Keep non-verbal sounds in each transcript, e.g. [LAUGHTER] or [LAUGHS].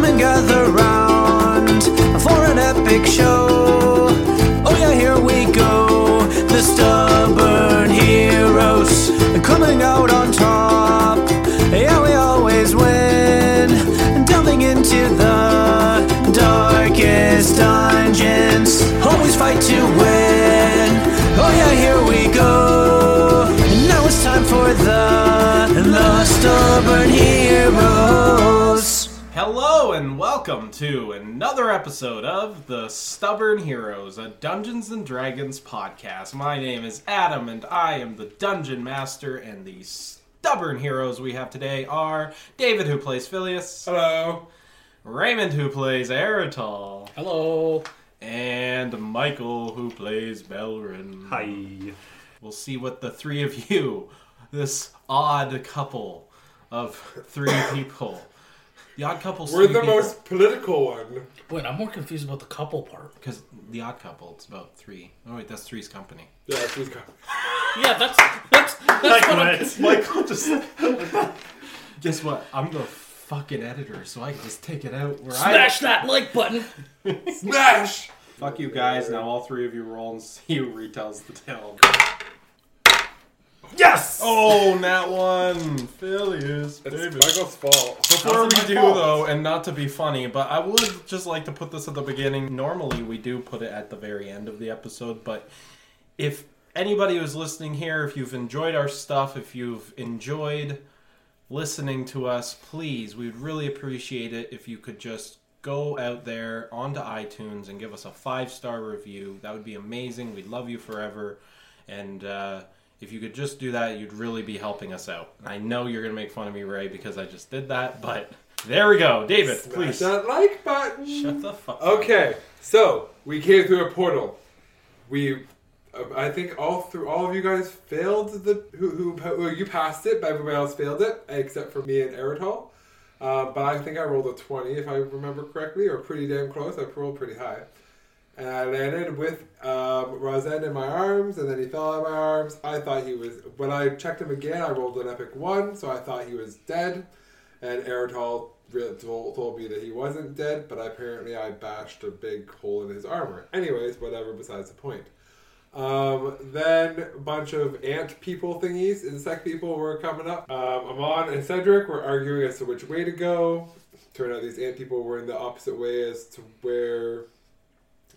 Come and gather round for an epic show. Welcome to another episode of The Stubborn Heroes, a Dungeons and Dragons podcast. My name is Adam and I am the Dungeon Master, and the stubborn heroes we have today are David, who plays Phileas, Hello. Raymond, who plays Eritol, Hello. and Michael, who plays Belrin. Hi. We'll see what the three of you, this odd couple of three [LAUGHS] people, the odd couple's We're the people. most political one. Wait, I'm more confused about the couple part. Because the odd couple, it's about three. Oh wait, that's three's company. Yeah, Three's Company. [LAUGHS] Yeah, that's that's that's what I'm, Michael just. [LAUGHS] Guess what? I'm the fucking editor, so I can just take it out where smash that like button. Smash! Fuck you guys! Now all three of you roll and [LAUGHS] see who retells the tale. Yes! Oh, that one, Phileas, It's David. Michael's fault. Before we How's do my fault? though, and not to be funny, but I would just like to put this at the beginning. Normally we do put it at the very end of the episode, but if anybody who's listening here, if you've enjoyed our stuff, if you've enjoyed listening to us, please, we'd really appreciate it if you could just go out there onto iTunes and give us a five star review. That would be amazing. We'd love you forever. And uh, if you could just do that, you'd really be helping us out. I know you're going to make fun of me, Ray, because I just did that, but there we go. David, Smash please. that like button. Shut the fuck up. Okay, so we came through a portal. We, uh, I think all through all of you guys failed the who who, who you passed it, but everybody else failed it except for me and Eritol. Uh, but I think I rolled a twenty if I remember correctly, or pretty damn close. I rolled pretty high, and I landed with um, in my arms, and then he fell out of my arms. I thought he was. When I checked him again, I rolled an epic one, so I thought he was dead. And Eritol told, told me that he wasn't dead, but apparently I bashed a big hole in his armor. Anyways, whatever, besides the point. Um, then a bunch of ant people thingies, insect people were coming up. Um, Amon and Cedric were arguing as to which way to go. Turned out these ant people were in the opposite way as to where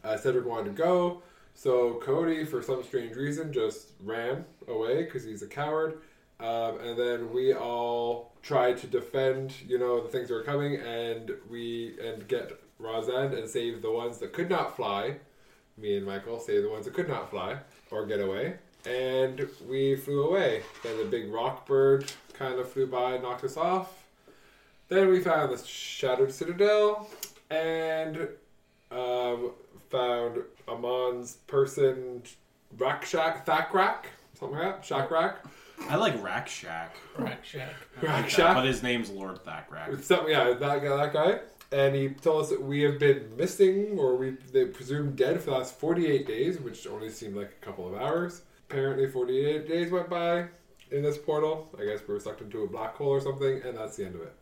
uh, Cedric wanted to go. So Cody, for some strange reason, just ran away because he's a coward. Um, and then we all tried to defend, you know, the things that were coming, and we and get Razan and save the ones that could not fly. Me and Michael saved the ones that could not fly or get away, and we flew away. Then the big rock bird kind of flew by and knocked us off. Then we found the shattered citadel, and um, found Amon's person, Rack Shack, Thack Rack, something like that, Shack Rack. I like Rack Shack. Rack Shack. [LAUGHS] Rack But Shack. his name's Lord Thack Rack. Something, yeah, that guy, that guy. And he told us that we have been missing, or we they presumed dead for the last 48 days, which only seemed like a couple of hours. Apparently, 48 days went by in this portal. I guess we were sucked into a black hole or something, and that's the end of it.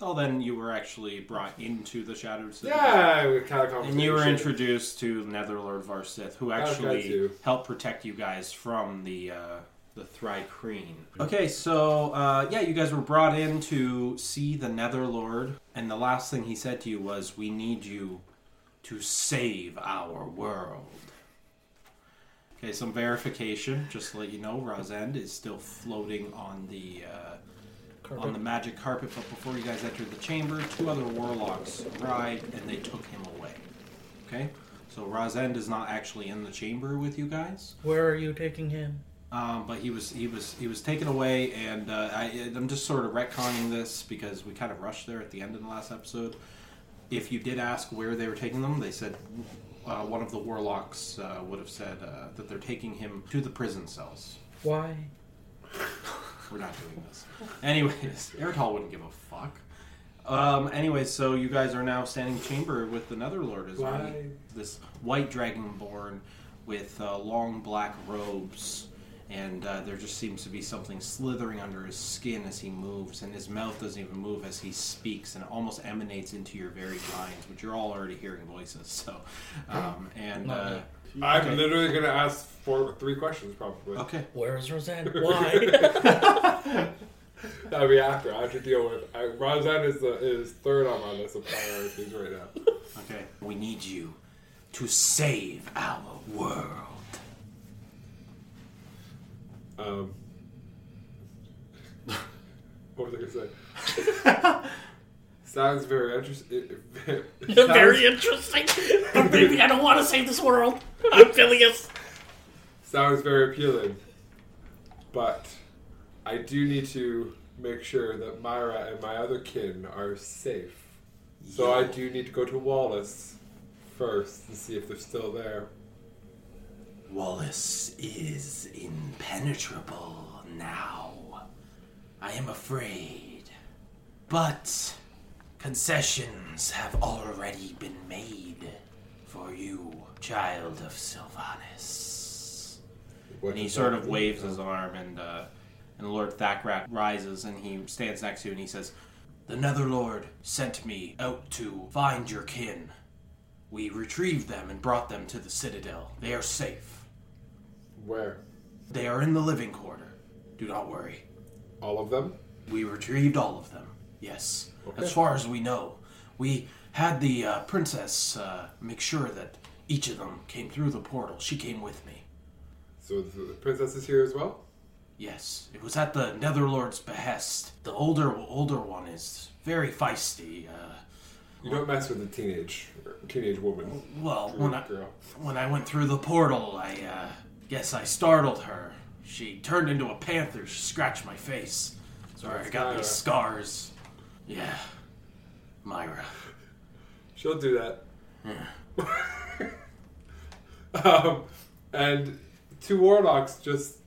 Oh, then you were actually brought into the Shattered City. Yeah, we kind of And you were introduced to Netherlord Varsith, who actually helped protect you guys from the uh, the Thrycreen. Okay, so uh, yeah, you guys were brought in to see the Netherlord, and the last thing he said to you was, "We need you to save our world." Okay, some verification, just to let you know, Rosend is still floating on the uh, on the magic carpet. But before you guys entered the chamber, two other warlocks arrived and they took him away. Okay, so Razend is not actually in the chamber with you guys. Where are you taking him? Um, but he was he was he was taken away, and uh, I, I'm just sort of retconning this because we kind of rushed there at the end of the last episode. If you did ask where they were taking them, they said uh, one of the warlocks uh, would have said uh, that they're taking him to the prison cells. Why? [LAUGHS] We're not doing this. Anyways, [LAUGHS] Eritol wouldn't give a fuck. Um, anyways, so you guys are now standing chamber with the Netherlord as well. This white dragonborn with uh, long black robes and uh, there just seems to be something slithering under his skin as he moves, and his mouth doesn't even move as he speaks, and it almost emanates into your very minds, which you're all already hearing voices. So, um, and uh, me. I'm Okay. literally gonna ask four, three questions probably. okay, Where is Roseanne? [LAUGHS] Why? [LAUGHS] That'll be after. I have to deal with. I, Roseanne is the is third on my list of priorities right now. okay, we need you to save our world. Um, [LAUGHS] what was I gonna say? Sounds very interesting. Very interesting. But maybe I don't want to save this world. I'm Phileas. Sounds very appealing, but I do need to make sure that Myra and my other kin are safe. So I do need to go to Wallace first and see if they're still there. Wallace is impenetrable now. I am afraid. But concessions have already been made for you, child of Silvanus. What And he sort of waves his arm, and uh, and Lord Thakrak rises and he stands next to you and he says, "The Netherlord sent me out to find your kin. We retrieved them and brought them to the Citadel. They are safe. Where? They are in the living quarter. Do not worry. All of them? We retrieved all of them. Yes, Okay. as far as we know, we had the uh, princess uh, make sure that each of them came through the portal. She came with me." So the princess is here as well? Yes, it was at the Netherlord's behest. The older older one is very feisty. Uh, You don't mess with a teenage teenage woman. well, when I girl. when I went through the portal, I uh, guess I startled her. She turned into a panther. She scratched my face. Sorry, I That's got Myra. these scars. Yeah, Myra. She'll do that. [LAUGHS] um, and two warlocks just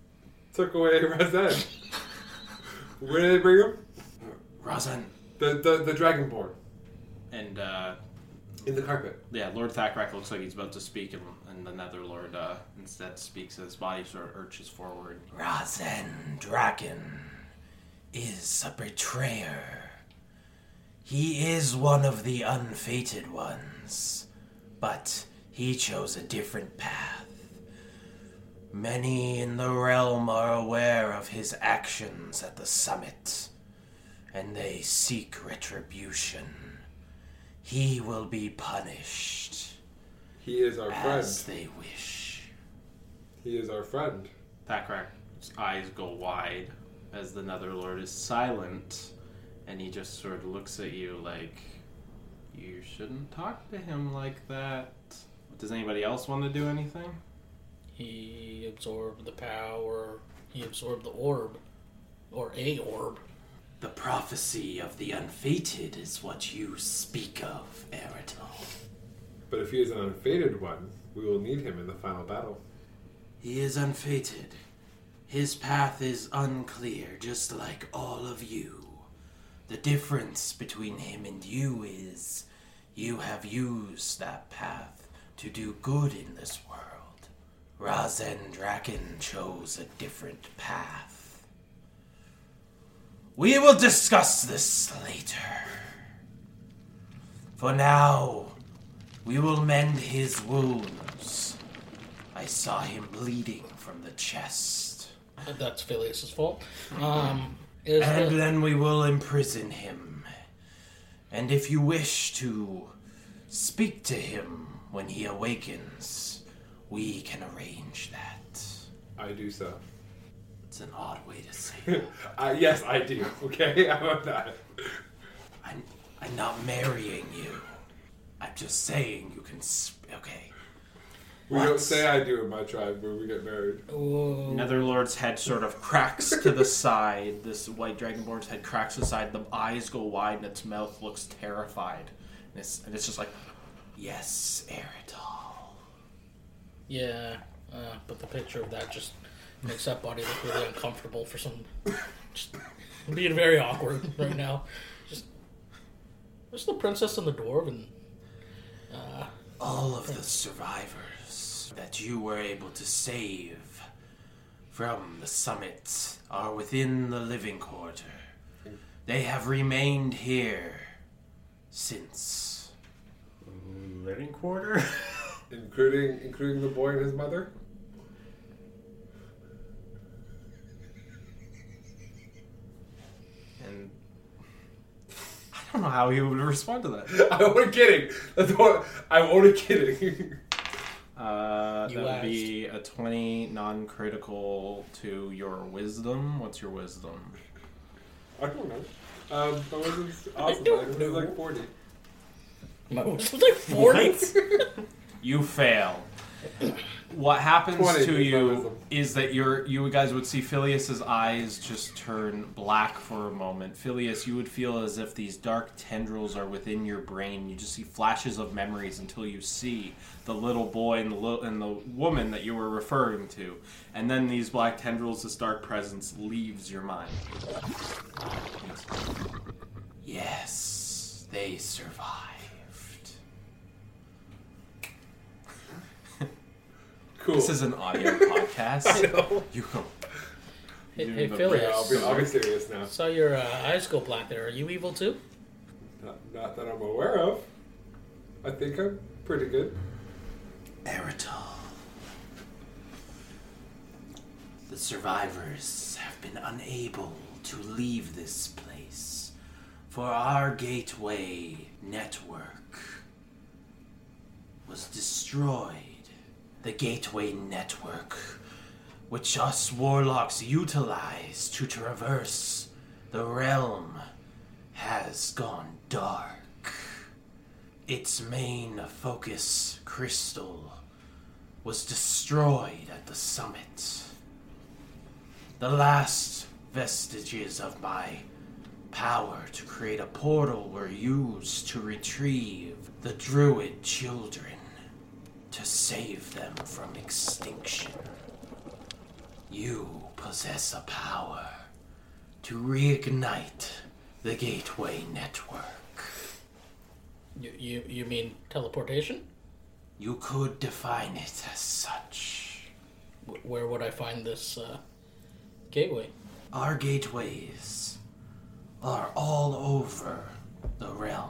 took away Razan. Where did they bring him? Razan The the, the dragonborn and uh, in the carpet. yeah, Lord Thakrak looks like he's about to speak, and, and the Netherlord uh, instead speaks. As his body sort of urges forward. Razan Draken is a betrayer. He is one of the unfated ones, but he chose a different path. Many in the realm are aware of his actions at the summit, and they seek retribution. He will be punished He is our friend as friend. they wish. He is our friend. Thakrak's eyes go wide as the Netherlord is silent, and he just sort of looks at you like, you shouldn't talk to him like that. Does anybody else want to do anything? He absorbed the power. He absorbed the orb. Or a orb. The prophecy of the unfated is what you speak of, Eritol. But if he is an unfated one, we will need him in the final battle. He is unfated. His path is unclear, just like all of you. The difference between him and you is you have used that path to do good in this world. Razen Draken chose a different path. We will discuss this later. For now, we will mend his wounds. I saw him bleeding from the chest. That's Phileas's fault. Um, is And the, then we will imprison him. And if you wish to speak to him when he awakens, we can arrange that. I do so. It's an odd way to say [LAUGHS] it. uh, yes, I do. Okay, [LAUGHS] how about that? I'm, I'm not marrying you. I'm just saying you can. Sp- okay. We don't say I do in my tribe when we get married. Whoa. Netherlord's head sort of cracks to the side. This white dragonborn's head cracks to the side. The eyes go wide, and its mouth looks terrified. And it's, and it's just like, yes, Eritol. Yeah, uh, but the picture of that just makes that body look really uncomfortable for some. Just being very awkward right now. Just. There's the princess and the dwarf, and. Uh, All of the survivors that you were able to save from the summit are within the living quarter. They have remained here since. Living quarter? [LAUGHS] including including the boy and his mother. And I don't know how he would respond to that. [LAUGHS] I'm only kidding. That's what I'm only kidding. [LAUGHS] Uh, You that would be a 20 non critical to your wisdom. What's your wisdom? I don't know. Um, my wisdom's awesome. don't It was know. [LAUGHS] like forty. My was like forty. You fail. What happens to you is that you're, you guys would see Phileas's eyes just turn black for a moment. Phileas, you would feel as if these dark tendrils are within your brain. You just see flashes of memories until you see the little boy and the, li- and the woman that you were referring to. And then these black tendrils, this dark presence, leaves your mind. Yes, they survived. Cool. This is an audio [LAUGHS] podcast. You go. Hey, Doing hey the I'll be, I'll be serious now. I saw your uh, eyes go black there. Are you evil too? Not, not that I'm aware of. I think I'm pretty good. Eritol. The survivors have been unable to leave this place, for our gateway network was destroyed. The gateway network, which us warlocks utilize to traverse the realm, has gone dark. Its main focus crystal was destroyed at the summit. The last vestiges of my power to create a portal were used to retrieve the druid children to save them from extinction. You possess a power to reignite the gateway network. You you, you mean teleportation? You could define it as such. Wh- Where would I find this uh, gateway? Our gateways are all over the realm.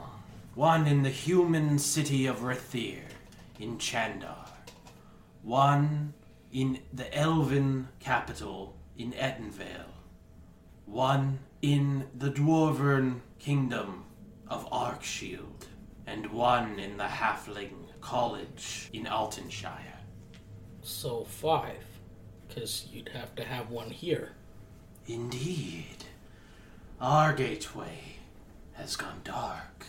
One in the human city of Rathir in Chandar. One in the elven capital in Edenvale. One in the dwarven kingdom of Arkshield. And one in the halfling college in Altonshire. So five, because you'd have to have one here. Indeed. Our gateway has gone dark.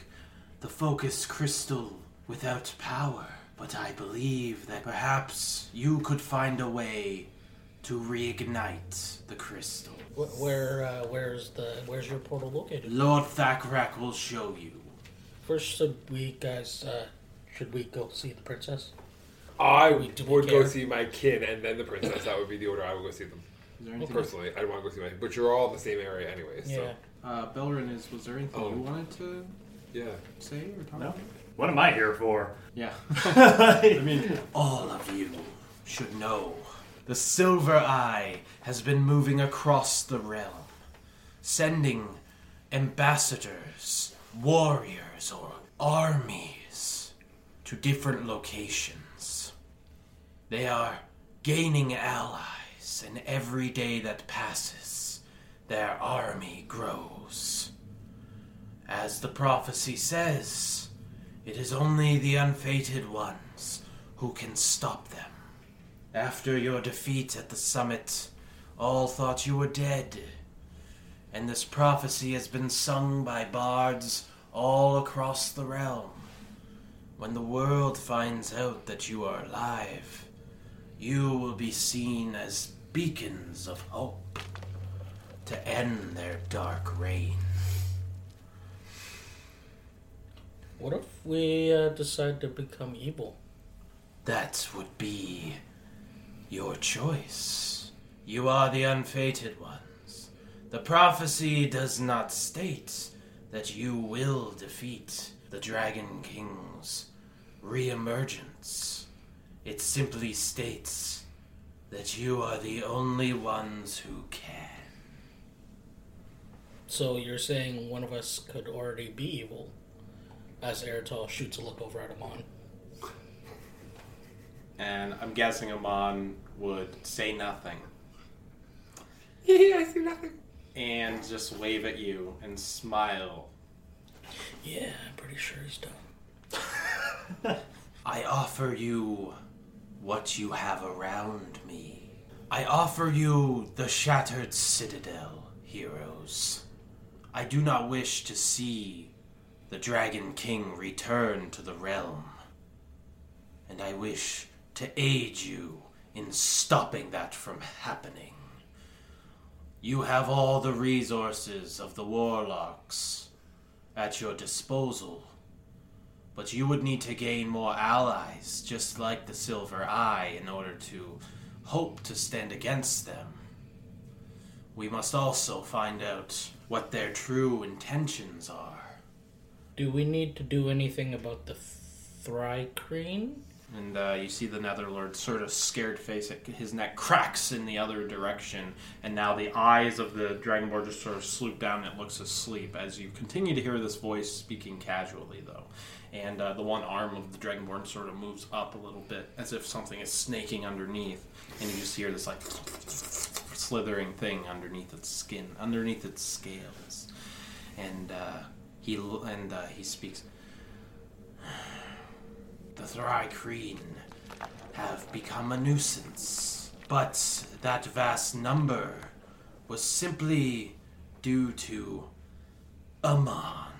The focus crystal without power. But I believe that perhaps you could find a way to reignite the crystal. Wh- Where uh, where's the where's your portal located? Lord Thakrak will show you. First, should we guys uh, should we go see the princess? I We- do we would go care? see my kin and then the princess. That would be the order I would go see them. Is there anything- Personally, I don't want to go see my. But you're all in the same area anyways. Yeah. So Uh, Belrin, is, was there anything Oh. you wanted to yeah. say or talk No. about? What am I here for? Yeah. [LAUGHS] I mean, all of you should know the Silver Eye has been moving across the realm, sending ambassadors, warriors, or armies to different locations. They are gaining allies, and every day that passes, their army grows. As the prophecy says, it is only the unfated ones who can stop them. After your defeat at the summit, all thought you were dead. And this prophecy has been sung by bards all across the realm. When the world finds out that you are alive, you will be seen as beacons of hope to end their dark reign. What if we uh, decide to become evil? That would be your choice. You are the unfated ones. The prophecy does not state that you will defeat the Dragon King's reemergence. It simply states that you are the only ones who can. So you're saying one of us could already be evil? As Eritol shoots a look over at Amon. And I'm guessing Amon would say nothing Yeah, I see nothing. and just wave at you and smile. Yeah, I'm pretty sure he's done. [LAUGHS] I offer you what you have around me. I offer you the shattered citadel, heroes. I do not wish to see the Dragon King return to the realm. And I wish to aid you in stopping that from happening. You have all the resources of the warlocks at your disposal. But you would need to gain more allies, just like the Silver Eye, in order to hope to stand against them. We must also find out what their true intentions are. Do we need to do anything about the Thrycreen? And uh, you see the Netherlord sort of scared face. His neck [LAUGHS] cracks in the other direction, and now the eyes of the Dragonborn just sort of sloop down. And it looks asleep as you continue to hear this voice speaking casually, though. And uh, the one arm of the Dragonborn sort of moves up a little bit, as if something is snaking underneath, and you just hear this like slithering thing underneath its skin, underneath its scales. And uh, he and uh, he speaks. The Thrycreen have become a nuisance, but that vast number was simply due to Amon.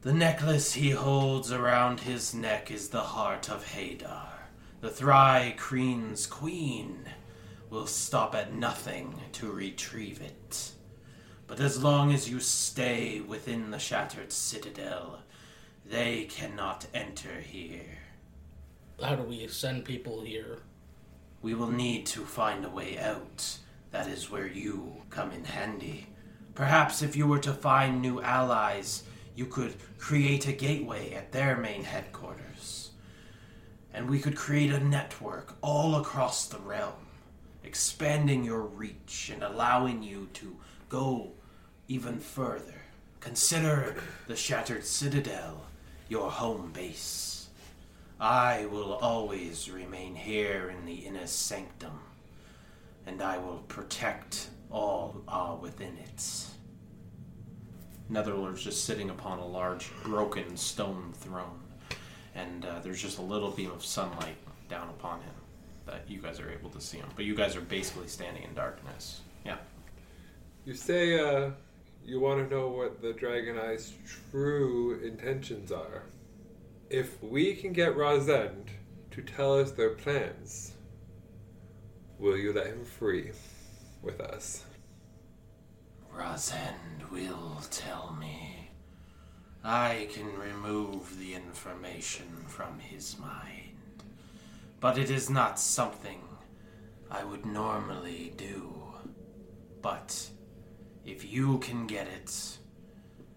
The necklace he holds around his neck is the heart of Hadar. The Thrycreen's queen will stop at nothing to retrieve it. But as long as you stay within the shattered citadel, they cannot enter here. How do we send people here? We will need to find a way out. That is where you come in handy. Perhaps if you were to find new allies, you could create a gateway at their main headquarters. And we could create a network all across the realm, expanding your reach and allowing you to go even further. Consider the Shattered Citadel your home base. I will always remain here in the inner sanctum, and I will protect all who are within it. Netherlord's just sitting upon a large, broken stone throne, and uh, there's just a little beam of sunlight down upon him that you guys are able to see him. But you guys are basically standing in darkness. Yeah. You say uh, you want to know what the Dragon Eye's true intentions are. If we can get Razend to tell us their plans, will you let him free with us? Razend will tell me. I can remove the information from his mind. But it is not something I would normally do. But if you can get it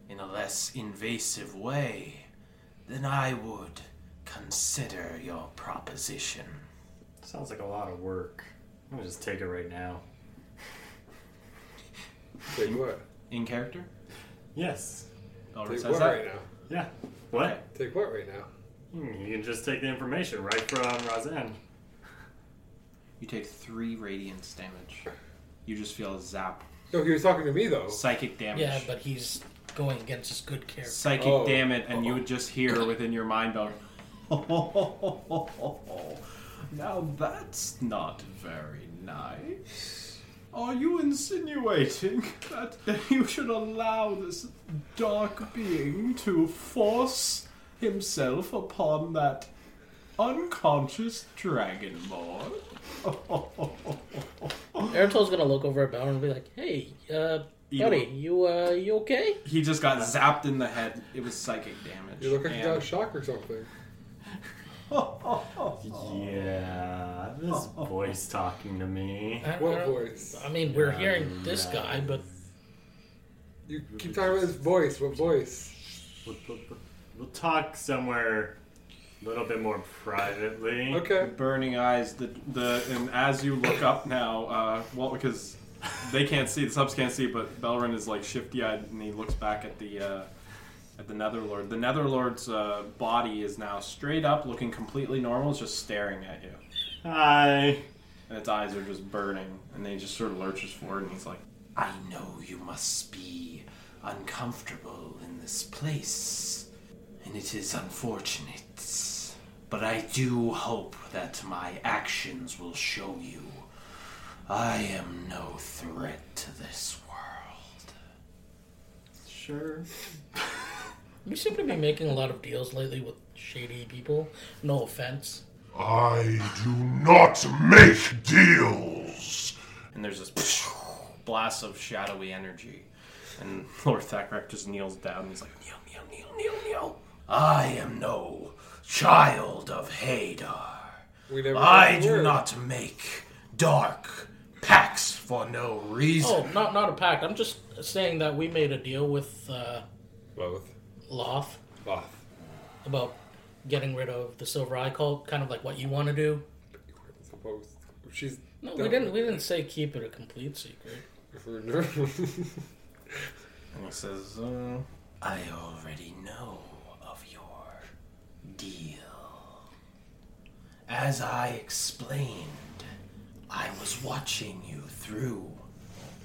in a less invasive way, then I would consider your proposition. Sounds like a lot of work. I'm gonna just take it right now. Take what? In character? Yes. Already Take says what that? right now? Yeah. What? Take what right now? Hmm, You can just take the information right from Razan. You take three radiance damage. You just feel a zap. No, he was talking to me though. Psychic damage. Yeah, but he's going against his good character. Psychic Oh. damage, and you would just hear within your mind going, [LAUGHS] Now that's not very nice. Are you insinuating [LAUGHS] that you should allow this dark being to force himself upon that unconscious dragonborn? [LAUGHS] Eritol's gonna look over at Bauer and be like, "Hey, uh, You- buddy, you uh, you okay?" he just got zapped in the head. It was psychic damage. You look like you got a shock or something. Yeah, this voice talking to me. I- I What don't- voice? I mean, we're hearing this guy, but You keep talking about his voice. What voice? We'll, we'll, we'll talk somewhere A little bit more privately. Okay. burning eyes. The the and as you look up now, uh, well, because they can't see, the subs can't see, but Belrin is like shifty eyed, and he looks back at the uh, at the Netherlord. The Netherlord's uh, body is now straight up, looking completely normal, it's just staring at you, Hi. and its eyes are just burning, and then he just sort of lurches forward, and he's like, I know you must be uncomfortable in this place, and it is unfortunate. But I do hope that my actions will show you I am no threat to this world. Sure. [LAUGHS] You seem to be making a lot of deals lately with shady people. No offense. I do not make deals. and there's this [LAUGHS] blast of shadowy energy, and [LAUGHS] Lord Thakrak just kneels down, and he's like, kneel, kneel, kneel, kneel, kneel. I am no child of Hadar. I do word. not make dark pacts for no reason. Oh, not not a pact. I'm just saying that we made a deal with uh, Both. Loth Both. about getting rid of the Silver Eye cult, kind of like what you want to do. Suppose she's. No, we didn't. We didn't say keep it a complete secret. And he says, uh, I already know of your deal. As I explained, I was watching you through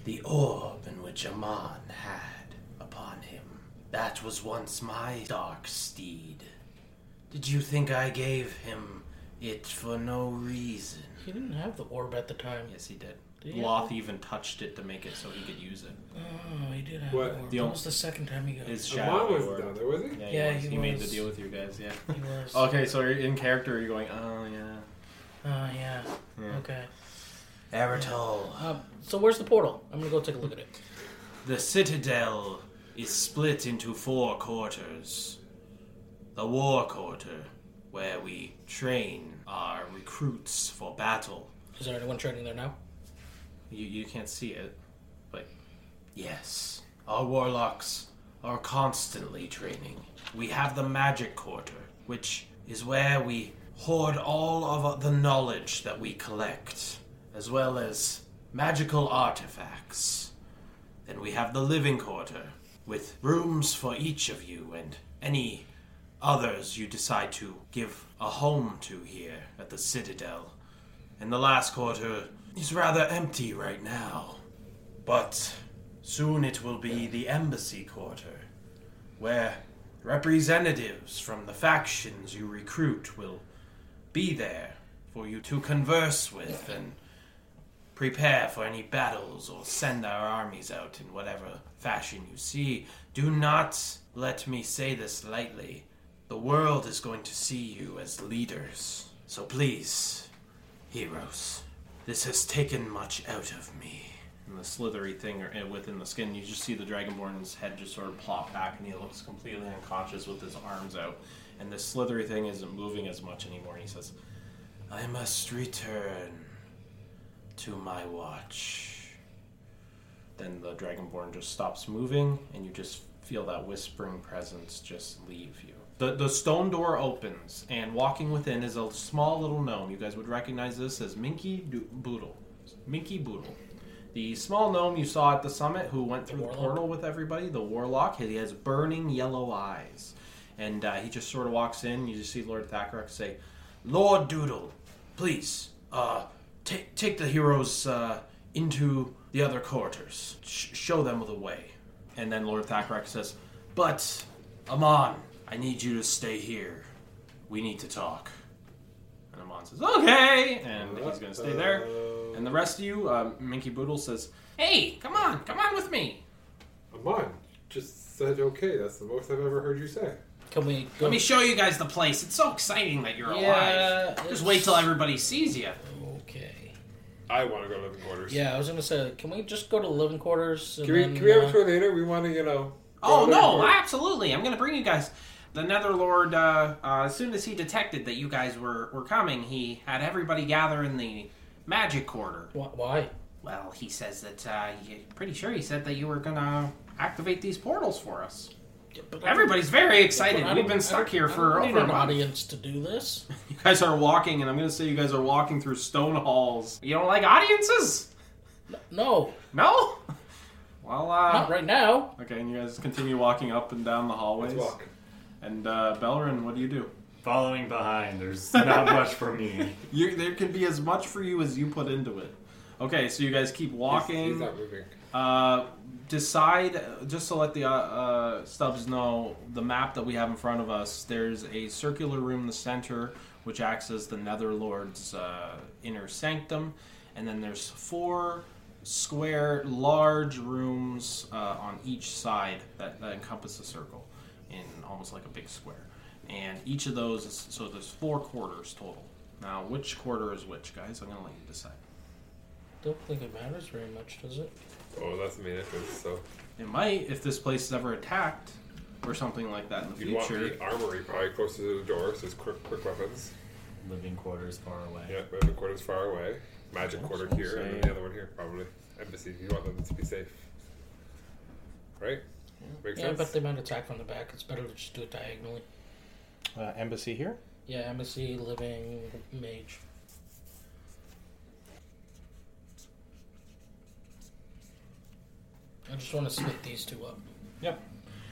the orb in which Amon had upon him. That was once my dark steed. Did you think I gave him it for no reason? He didn't have the orb at the time. yes, he did. Did? Loth even touched it to make it so he could use it. Oh, he did have What? the orb. The That was the second time he got. His Amon shadow was orb. down there, was he? Yeah, Yeah, he, was. he he made the was. deal with you guys, yeah. He was. [LAUGHS] okay, so you're in character, you're going, oh, yeah. Oh yeah. Yeah. Okay. Eritol, Um, so where's the portal? I'm gonna go take a look at it. the citadel is split into four quarters. The war quarter, where we train our recruits for battle. Is there anyone training there now? You, you can't see it, but Yes, our warlocks are constantly training. We have the magic quarter, which is where we hoard all of the knowledge that we collect, as well as magical artifacts. Then we have the living quarter, with rooms for each of you and any others you decide to give a home to here at the Citadel. And the last quarter is rather empty right now. But soon it will be the embassy quarter, where representatives from the factions you recruit will be there for you to converse with and prepare for any battles or send our armies out in whatever fashion you see. Do not let me say this lightly. The world is going to see you as leaders. So please, heroes, this has taken much out of me. and the slithery thing uh, within the skin, you just see the Dragonborn's head just sort of plop back, and he looks completely unconscious with his arms out. And this slithery thing isn't moving as much anymore. And he says, I must return to my watch. then the Dragonborn just stops moving, and you just feel that whispering presence just leave you. The, the stone door opens, and walking within is a small little gnome. You guys would recognize this as Minky Do- Boodle. Minky Boodle. The small gnome you saw at the summit who went through the, portal with everybody, the warlock, he has burning yellow eyes. And uh, he just sort of walks in. You just see Lord Thakrak say, Lord Doodle, please, uh, take take the heroes uh, into the other quarters. Sh- show them the way. and then Lord Thakrak says, But, Amon, I need you to stay here. We need to talk. And Amon says, okay! And he's going to stay there. And the rest of you, uh, Minky Boodle says, hey, come on, come on with me. Amon just said okay. That's the most I've ever heard you say. Can we go? Let me show you guys the place. It's so exciting that you're Yeah, alive. Just wait till everybody sees you. Okay. I want to go to living quarters. Yeah, I was gonna say, can we just go to living quarters? And Can we, then, can we have uh, a tour later? We want to, you know. Oh, to living no, quarters. absolutely. I'm going to bring you guys. The Netherlord, uh, uh, as soon as he detected that you guys were, were coming, he had everybody gather in the magic quarter. wh- Why? Well, he says that, uh, he, pretty sure he said that you were going to activate these portals for us. But I- Everybody's very excited. but I We've don't- been I stuck don't- here I for don't need over a an month. audience to do this. [LAUGHS] You guys are walking, and I'm going to say you guys are walking through stone halls. You don't like audiences? No, No? Well, uh. not right now. Okay, and you guys continue walking up and down the hallways. Let's walk. And uh, Belrin, what do you do? Following behind, there's not [LAUGHS] much for me. You, there can be as much for you as you put into it. Okay, so you guys keep walking. he's not moving. Uh, decide just to let the uh, uh, stubs know the map that we have in front of us. There's a circular room in the center, which acts as the Netherlord's uh, inner sanctum, and then there's four square, large rooms uh, on each side that, that encompass the circle in almost like a big square. And each of those is so there's four quarters total. Now, which quarter is which, guys? I'm gonna let you decide. Don't think it matters very much, does it? Oh, that's the main entrance. So It might if this place is ever attacked or something like that in the you'd want future. the armory probably close to the door, so it's quick, quick weapons. Living quarters far away. Yeah, weapon quarters far away. Magic Yes, quarter I'll here, and then the other one here, probably. Embassy. You want them to be safe, right? Makes Yeah, sense. but they might attack from the back. It's better to just do it diagonally. Uh, embassy here. Yeah, embassy, living, mage. I just want to split these two up. Yep.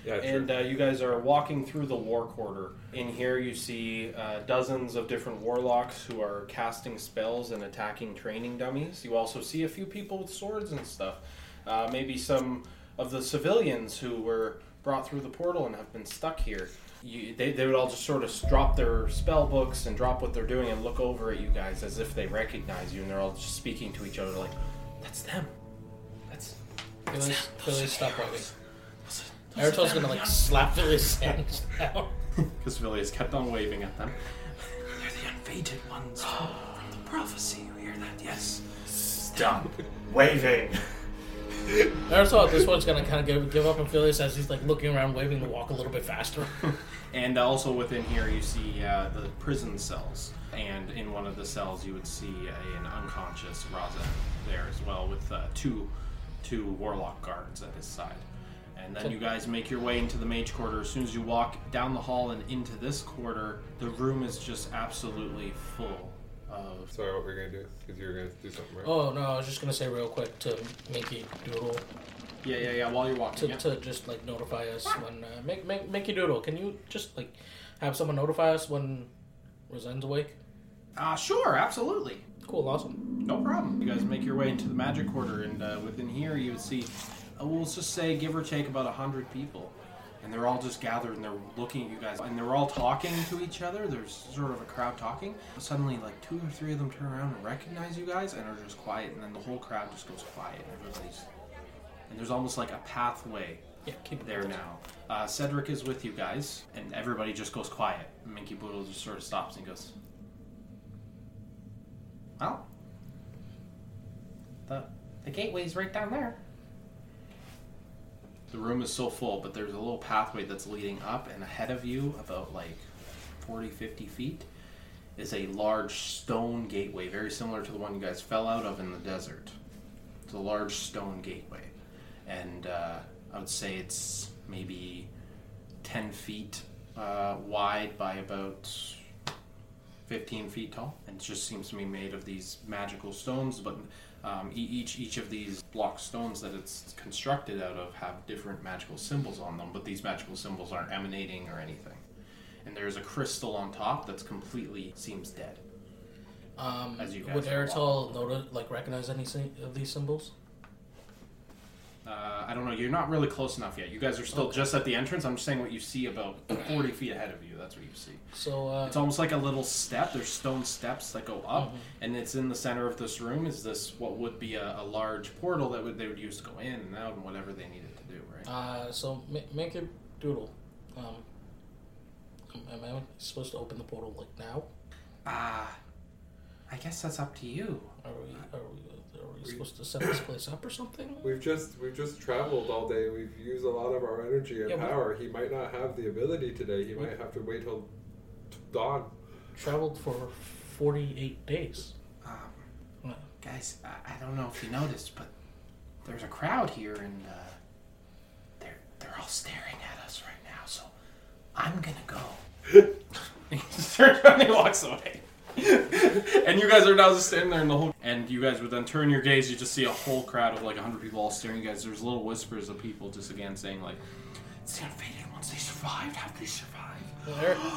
yeah, true. And uh, you guys are walking through the war quarter. In here, you see uh, dozens of different warlocks who are casting spells and attacking training dummies. You also see a few people with swords and stuff. Uh, maybe some of the civilians who were brought through the portal and have been stuck here. You, they, they would all just sort of drop their spell books and drop what they're doing and look over at you guys as if they recognize you, and they're all just speaking to each other like, "That's them. That's Philly, Philly stop waving. those are Eritol's gonna like yeah." slap Philly's hands down. [LAUGHS] Because Phileas kept on waving at them. They're the unfated ones from the prophecy. You hear that? Yes. Stop waving. Eritol at this one's gonna kind of give, give up on Phillies as he's like looking around, waving to walk a little bit faster. [LAUGHS] And also within here, you see uh, the prison cells. And in one of the cells, you would see an unconscious Raza there as well, with uh, two two warlock guards at his side. And then you guys make your way into the mage quarter. As soon as you walk down the hall and into this quarter, the room is just absolutely full of Sorry, what were you gonna do? Because you were gonna do something, right? oh no, I was just gonna say real quick to Minky Doodle yeah yeah yeah. While you're walking, to, yeah. to just like notify us when uh, make make Minky Doodle. Can you just like have someone notify us when Rosen's awake? Uh, sure, absolutely. Cool, awesome. No problem. You guys make your way into the magic quarter, and uh, within here, you would see, uh, we'll just say, give or take, about a hundred people, and they're all just gathered and they're looking at you guys, and they're all talking to each other. There's sort of a crowd talking. Suddenly, like two or three of them turn around and recognize you guys, and are just quiet, and then the whole crowd just goes quiet. And everybody's, and there's almost like a pathway Yeah, keep there now. Uh, Cedric is with you guys, and everybody just goes quiet. Minky Boodle just sort of stops and goes, Well, the, the gateway's right down there. The room is so full, but there's a little pathway that's leading up, and ahead of you, about like 40, 50 feet, is a large stone gateway, very similar to the one you guys fell out of in the desert. It's a large stone gateway. And uh, I would say it's maybe 10 feet uh, wide by about 15 feet tall, and it just seems to be made of these magical stones. But um, each each of these block stones that it's constructed out of have different magical symbols on them. But these magical symbols aren't emanating or anything. And there's a crystal on top that's completely seems dead. Um, As you guys would notice like recognize any of these symbols? Uh, I don't know. You're not really close enough yet. You guys are still Okay. just at the entrance. I'm just saying what you see about 40 feet ahead of you. That's what you see. So uh, It's almost like a little step. There's stone steps that go up, Mhm. and it's in the center of this room. Is this what would be a, a large portal that would they would use to go in and out and whatever they needed to do, right? Uh, so ma- make it doodle. Um, am am I supposed to open the portal like now? Ah, I guess that's up to you. Are we are we are we supposed to set this place up or something? We've just we've just traveled all day. We've used a lot of our energy and Yeah, we- power. He might not have the ability today. He We- might have to wait till t- dawn. Traveled for forty eight days. Um, guys, I, I don't know if you noticed, but there's a crowd here, and uh, they're they're all staring at us right now. So I'm gonna go. [LAUGHS] [LAUGHS] he just turns around and he walks away. [LAUGHS] and you guys are now just standing there in the whole. And you guys would then turn your gaze. You just see a whole crowd of like hundred people all staring at you guys. There's little whispers of people just again saying like, "It's gonna fade in once they survived. Have they survived?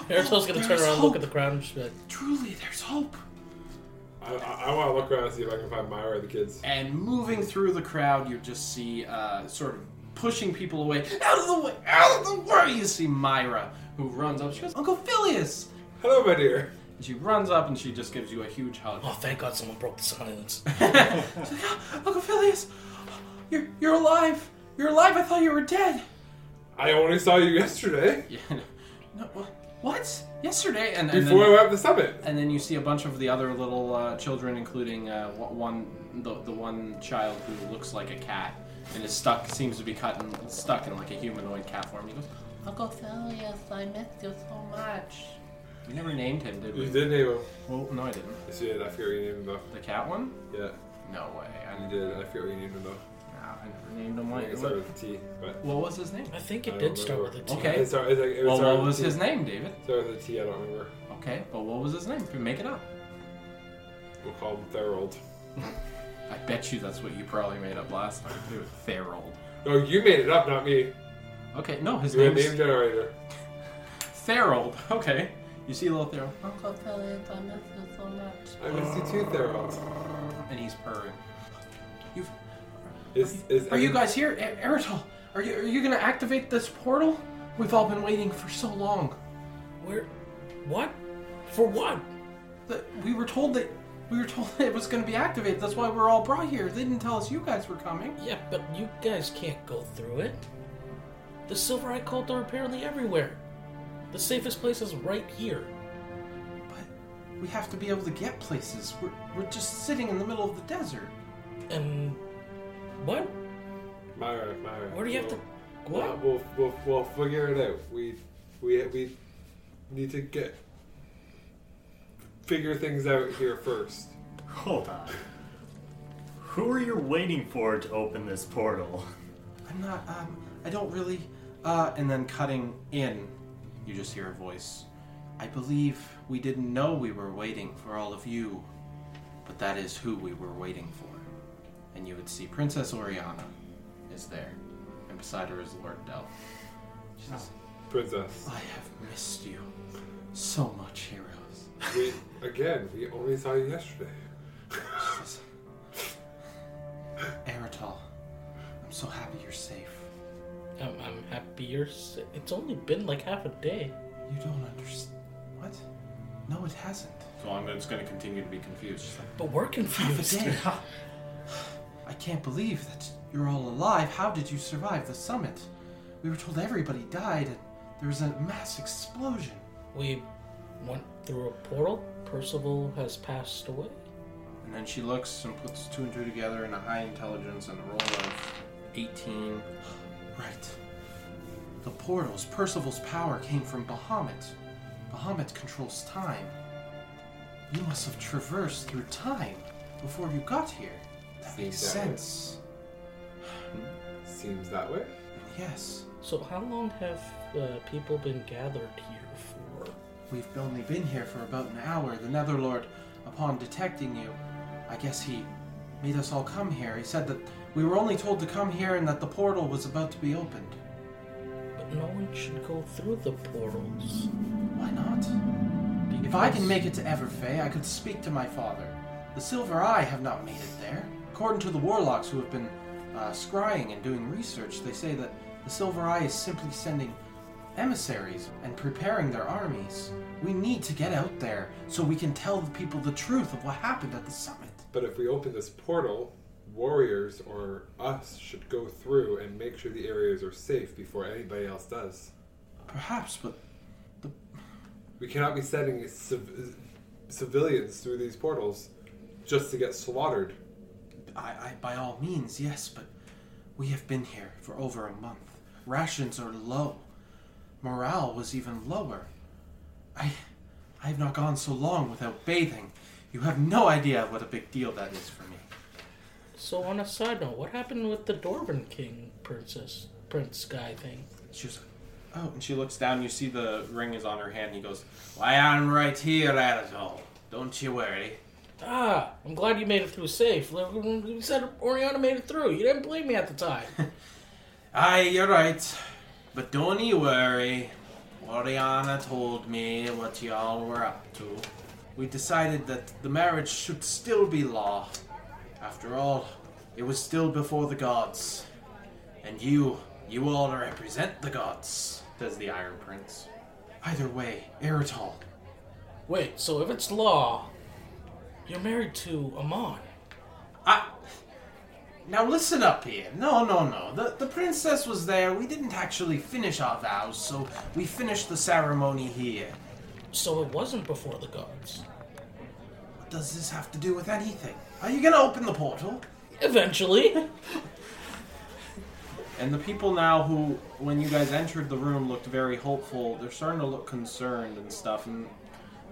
Eritol's gonna turn around, hope. look at the crowd, and just be like, Truly, there's hope." I, I, I want to look around and see if I can find Myra or the kids. And moving through the crowd, you just see uh, sort of pushing people away. Out of the way! Out of the way! You see Myra, who runs up. She goes, Uncle Phileas! Hello, my dear. And she runs up and she just gives you a huge hug. "Oh, thank God, someone broke the silence." [LAUGHS] Uncle Phileas! You're, you're alive! You're alive! I thought you were dead! I only saw you yesterday [LAUGHS] Yeah. No, wha- what? Yesterday? And, and before I then, went up the summit. and then you see a bunch of the other little uh, children, including uh, one, the, the one child who looks like a cat and is stuck, seems to be cut and stuck in like a humanoid cat form. He goes, Uncle Phileas, I missed you so much. We never named him, did we? You did name him. Well, no, I didn't. Yes, you did. I forget what you named him though. The cat one? Yeah, No way. I, you did. I forget what you named him though. nah, I never named him. I Like, think it what, started with a T, but what was his name? I think I it don't did start with remember. a T. Okay. it started. It, it Well, started what with was a T. his name, David? Started with a T. I don't remember. Okay, but what was his name? Did we make it up. We'll call him Therold. [LAUGHS] I bet you that's what you probably made up last time too. Therold. No, you made it up, not me. Okay, no, his You're a name's name generator. Therold. Okay, you see a little Therold, Uncle Phileas, I miss you so much. I miss you too, Therold. and he's purring. You've, Is, is are you guys here, A- Eritol? Are you are you gonna activate this portal? We've all been waiting for so long. Where? What? For what? That we were told that we were told that it was gonna be activated. That's why we're all brought here. They didn't tell us you guys were coming. Yeah, but you guys can't go through it. The Silver Eye Cult are apparently everywhere. The safest place is right here. But we have to be able to get places. We're we're just sitting in the middle of the desert. And what? Myra, Myra. Where do you have to? We'll, What? we'll, we'll, we'll figure it out. We, we, we need to get figure things out here first. Hold on. Who are you waiting for to open this portal? I'm not, um, I don't really, uh, and then cutting in, you just hear a voice. I believe we didn't know we were waiting for all of you, but that is who we were waiting for. And you would see Princess Oriana is there, and beside her is Lord Del. She says, ah. Princess. I have missed you so much, heroes. We again, we only saw you yesterday. She says, Eritol, I'm so happy you're safe. I'm, I'm happy you're. sa- It's only been like half a day. You don't understand. What? No, it hasn't. So I'm just going to continue to be confused. But we're Half confused. a day. I can't believe that you're all alive. How did you survive the summit? We were told everybody died and there was a mass explosion. We went through a portal. Percival has passed away. And then she looks and puts two and two together in a high intelligence and a roll of 18. [GASPS] [GASPS] Right. The portals, Percival's power came from Bahamut. Bahamut controls time. You must have traversed through time before you got here. That makes Seems that way. sense. Seems that way. Yes. So how long have uh, people been gathered here for? We've only been here for about an hour. The Netherlord, upon detecting you, I guess he made us all come here. He said that we were only told to come here and that the portal was about to be opened. But no one should go through the portals. Why not? If I can make it to Everfey, I could speak to my father. The Silver Eye have not made it there. According to the warlocks who have been uh, scrying and doing research, they say that the Silver Eye is simply sending emissaries and preparing their armies. We need to get out there so we can tell the people the truth of what happened at the summit. But if we open this portal, warriors or us should go through and make sure the areas are safe before anybody else does. Perhaps, but We cannot be sending civ- civilians through these portals just to get slaughtered. I, I, by all means, yes, but we have been here for over a month. Rations are low. Morale was even lower. I, I have not gone so long without bathing. You have no idea what a big deal that is for me. So on a side note, what happened with the Dwarven King princess prince guy thing? She was, Oh, and she looks down. You see the ring is on her hand. And He goes, "Why, I'm right here, Anatole. Don't you worry." Ah, I'm glad you made it through safe. You said Oriana made it through. You didn't believe me at the time. [LAUGHS] Aye, you're right. But don't you worry. Oriana told me what y'all were up to. We decided that the marriage should still be law. After all, it was still before the gods. And you, you all represent the gods, says the Iron Prince. Either way, Eritol. Wait, so if it's law, you're married to Amon. I. Now listen up here. No, no, no. The the princess was there. We didn't actually finish our vows, so we finished the ceremony here. So it wasn't before the gods. What does this have to do with anything? Are you gonna open the portal? Eventually. [LAUGHS] And the people now who, when you guys entered the room, looked very hopeful. They're starting to look concerned and stuff, and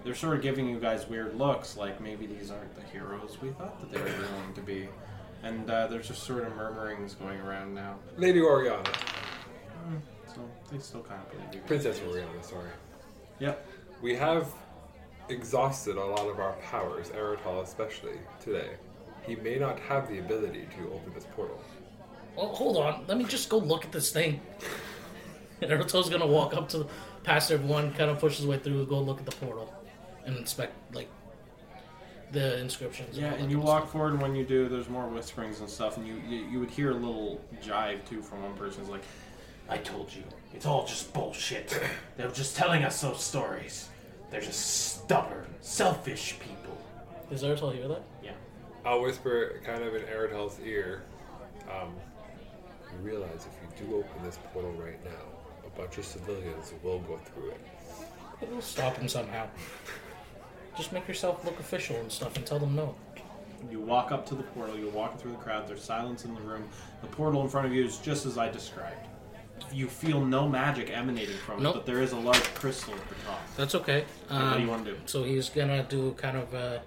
they're sort of giving you guys weird looks, like maybe these aren't the heroes we thought that they were going to be. And uh, there's just sort of murmurings going around now. Lady Oriana. So they still kind of believe you. guys. Princess Oriana, sorry. Yep. We have exhausted a lot of our powers, Eritol especially, today. He may not have the ability to open this portal. Well, hold on. Let me just go look at this thing. [LAUGHS] And Naruto's gonna walk up to past everyone, kind of push his way through, go look at the portal, and inspect like the inscriptions. Yeah, all and you walk stuff. forward, and when you do, there's more whisperings and stuff, and you you, you would hear a little jive too from one person. It's like, "I told you, it's all just bullshit. They're just telling us those stories. They're just stubborn, selfish people." Does Naruto hear that? Yeah. I'll whisper kind of in Eritol's ear. Um, you realize if you do open this portal right now, a bunch of civilians will go through it. We'll stop them somehow. Just make yourself look official and stuff, and tell them no. You walk up to the portal. You're walking through the crowd. There's silence in the room. The portal in front of you is just as I described. You feel no magic emanating from Nope. it, but there is a large crystal at the top. That's okay. what do you Um, want to do? So he's gonna do kind of a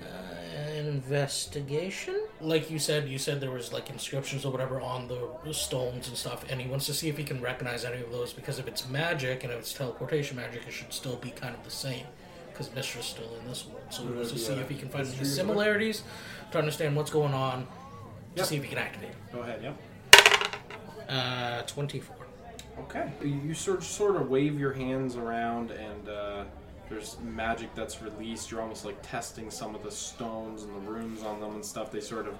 uh, investigation. Like you said, you said there was like inscriptions or whatever on the stones and stuff, and he wants to see if he can recognize any of those because if it's magic and if it's teleportation magic, it should still be kind of the same. Because Mystra's still in this world, so he wants to see if he can find any similarities to understand what's going on. To Yep. see if he can activate. it. Go ahead. Yep. Uh, twenty-four. Okay. You you sort sort of wave your hands around, and uh, there's magic that's released. You're almost like testing some of the stones and the runes on them and stuff. They sort of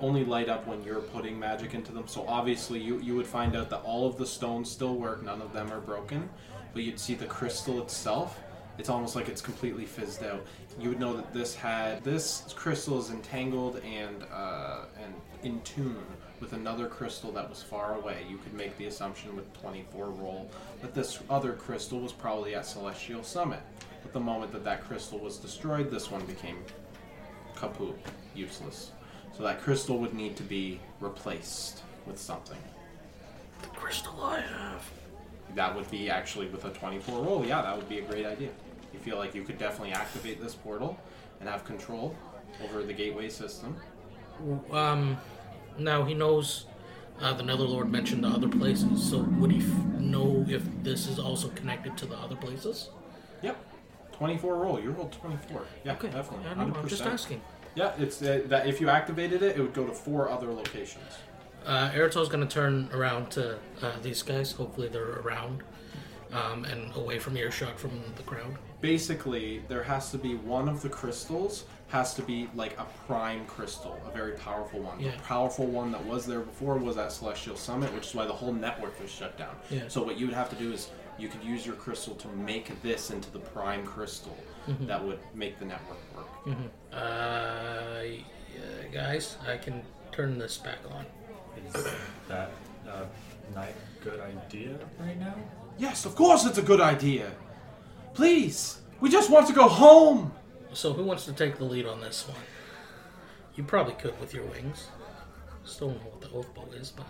only light up when you're putting magic into them. So obviously, you you would find out that all of the stones still work. None of them are broken, but you'd see the crystal itself. It's almost like it's completely fizzed out. You would know that this had this crystal is entangled and uh, and in tune with another crystal that was far away. You could make the assumption with 24 roll that this other crystal was probably at Celestial Summit. At the moment that that crystal was destroyed, this one became kaput, useless. So that crystal would need to be replaced with something. The crystal I have. That would be actually with a 24 roll. Yeah, that would be a great idea. You feel like you could definitely activate this portal and have control over the gateway system. Um, now he knows uh, the Netherlord mentioned the other places, so would he f- know if this is also connected to the other places? Yep. 24 roll. You rolled 24. Yeah, definitely. I know, I'm 100%. just asking. Yeah, it's uh, that if you activated it, it would go to four other locations. Uh, Eritol's going to turn around to uh, these guys. Hopefully, they're around um, and away from earshot from the crowd. Basically, there has to be one of the crystals has to be like a prime crystal, a very powerful one. Yeah. The powerful one that was there before was at Celestial Summit, which is why the whole network was shut down. Yeah. So what you would have to do is you could use your crystal to make this into the prime crystal Mm-hmm. that would make the network work. Uh, yeah, guys, I can turn this back on. Is that a night good idea right now? Yes, of course it's a good idea. Please, we just want to go home. So, who wants to take the lead on this one? You probably could with your wings. Still don't know what the oath bow is, but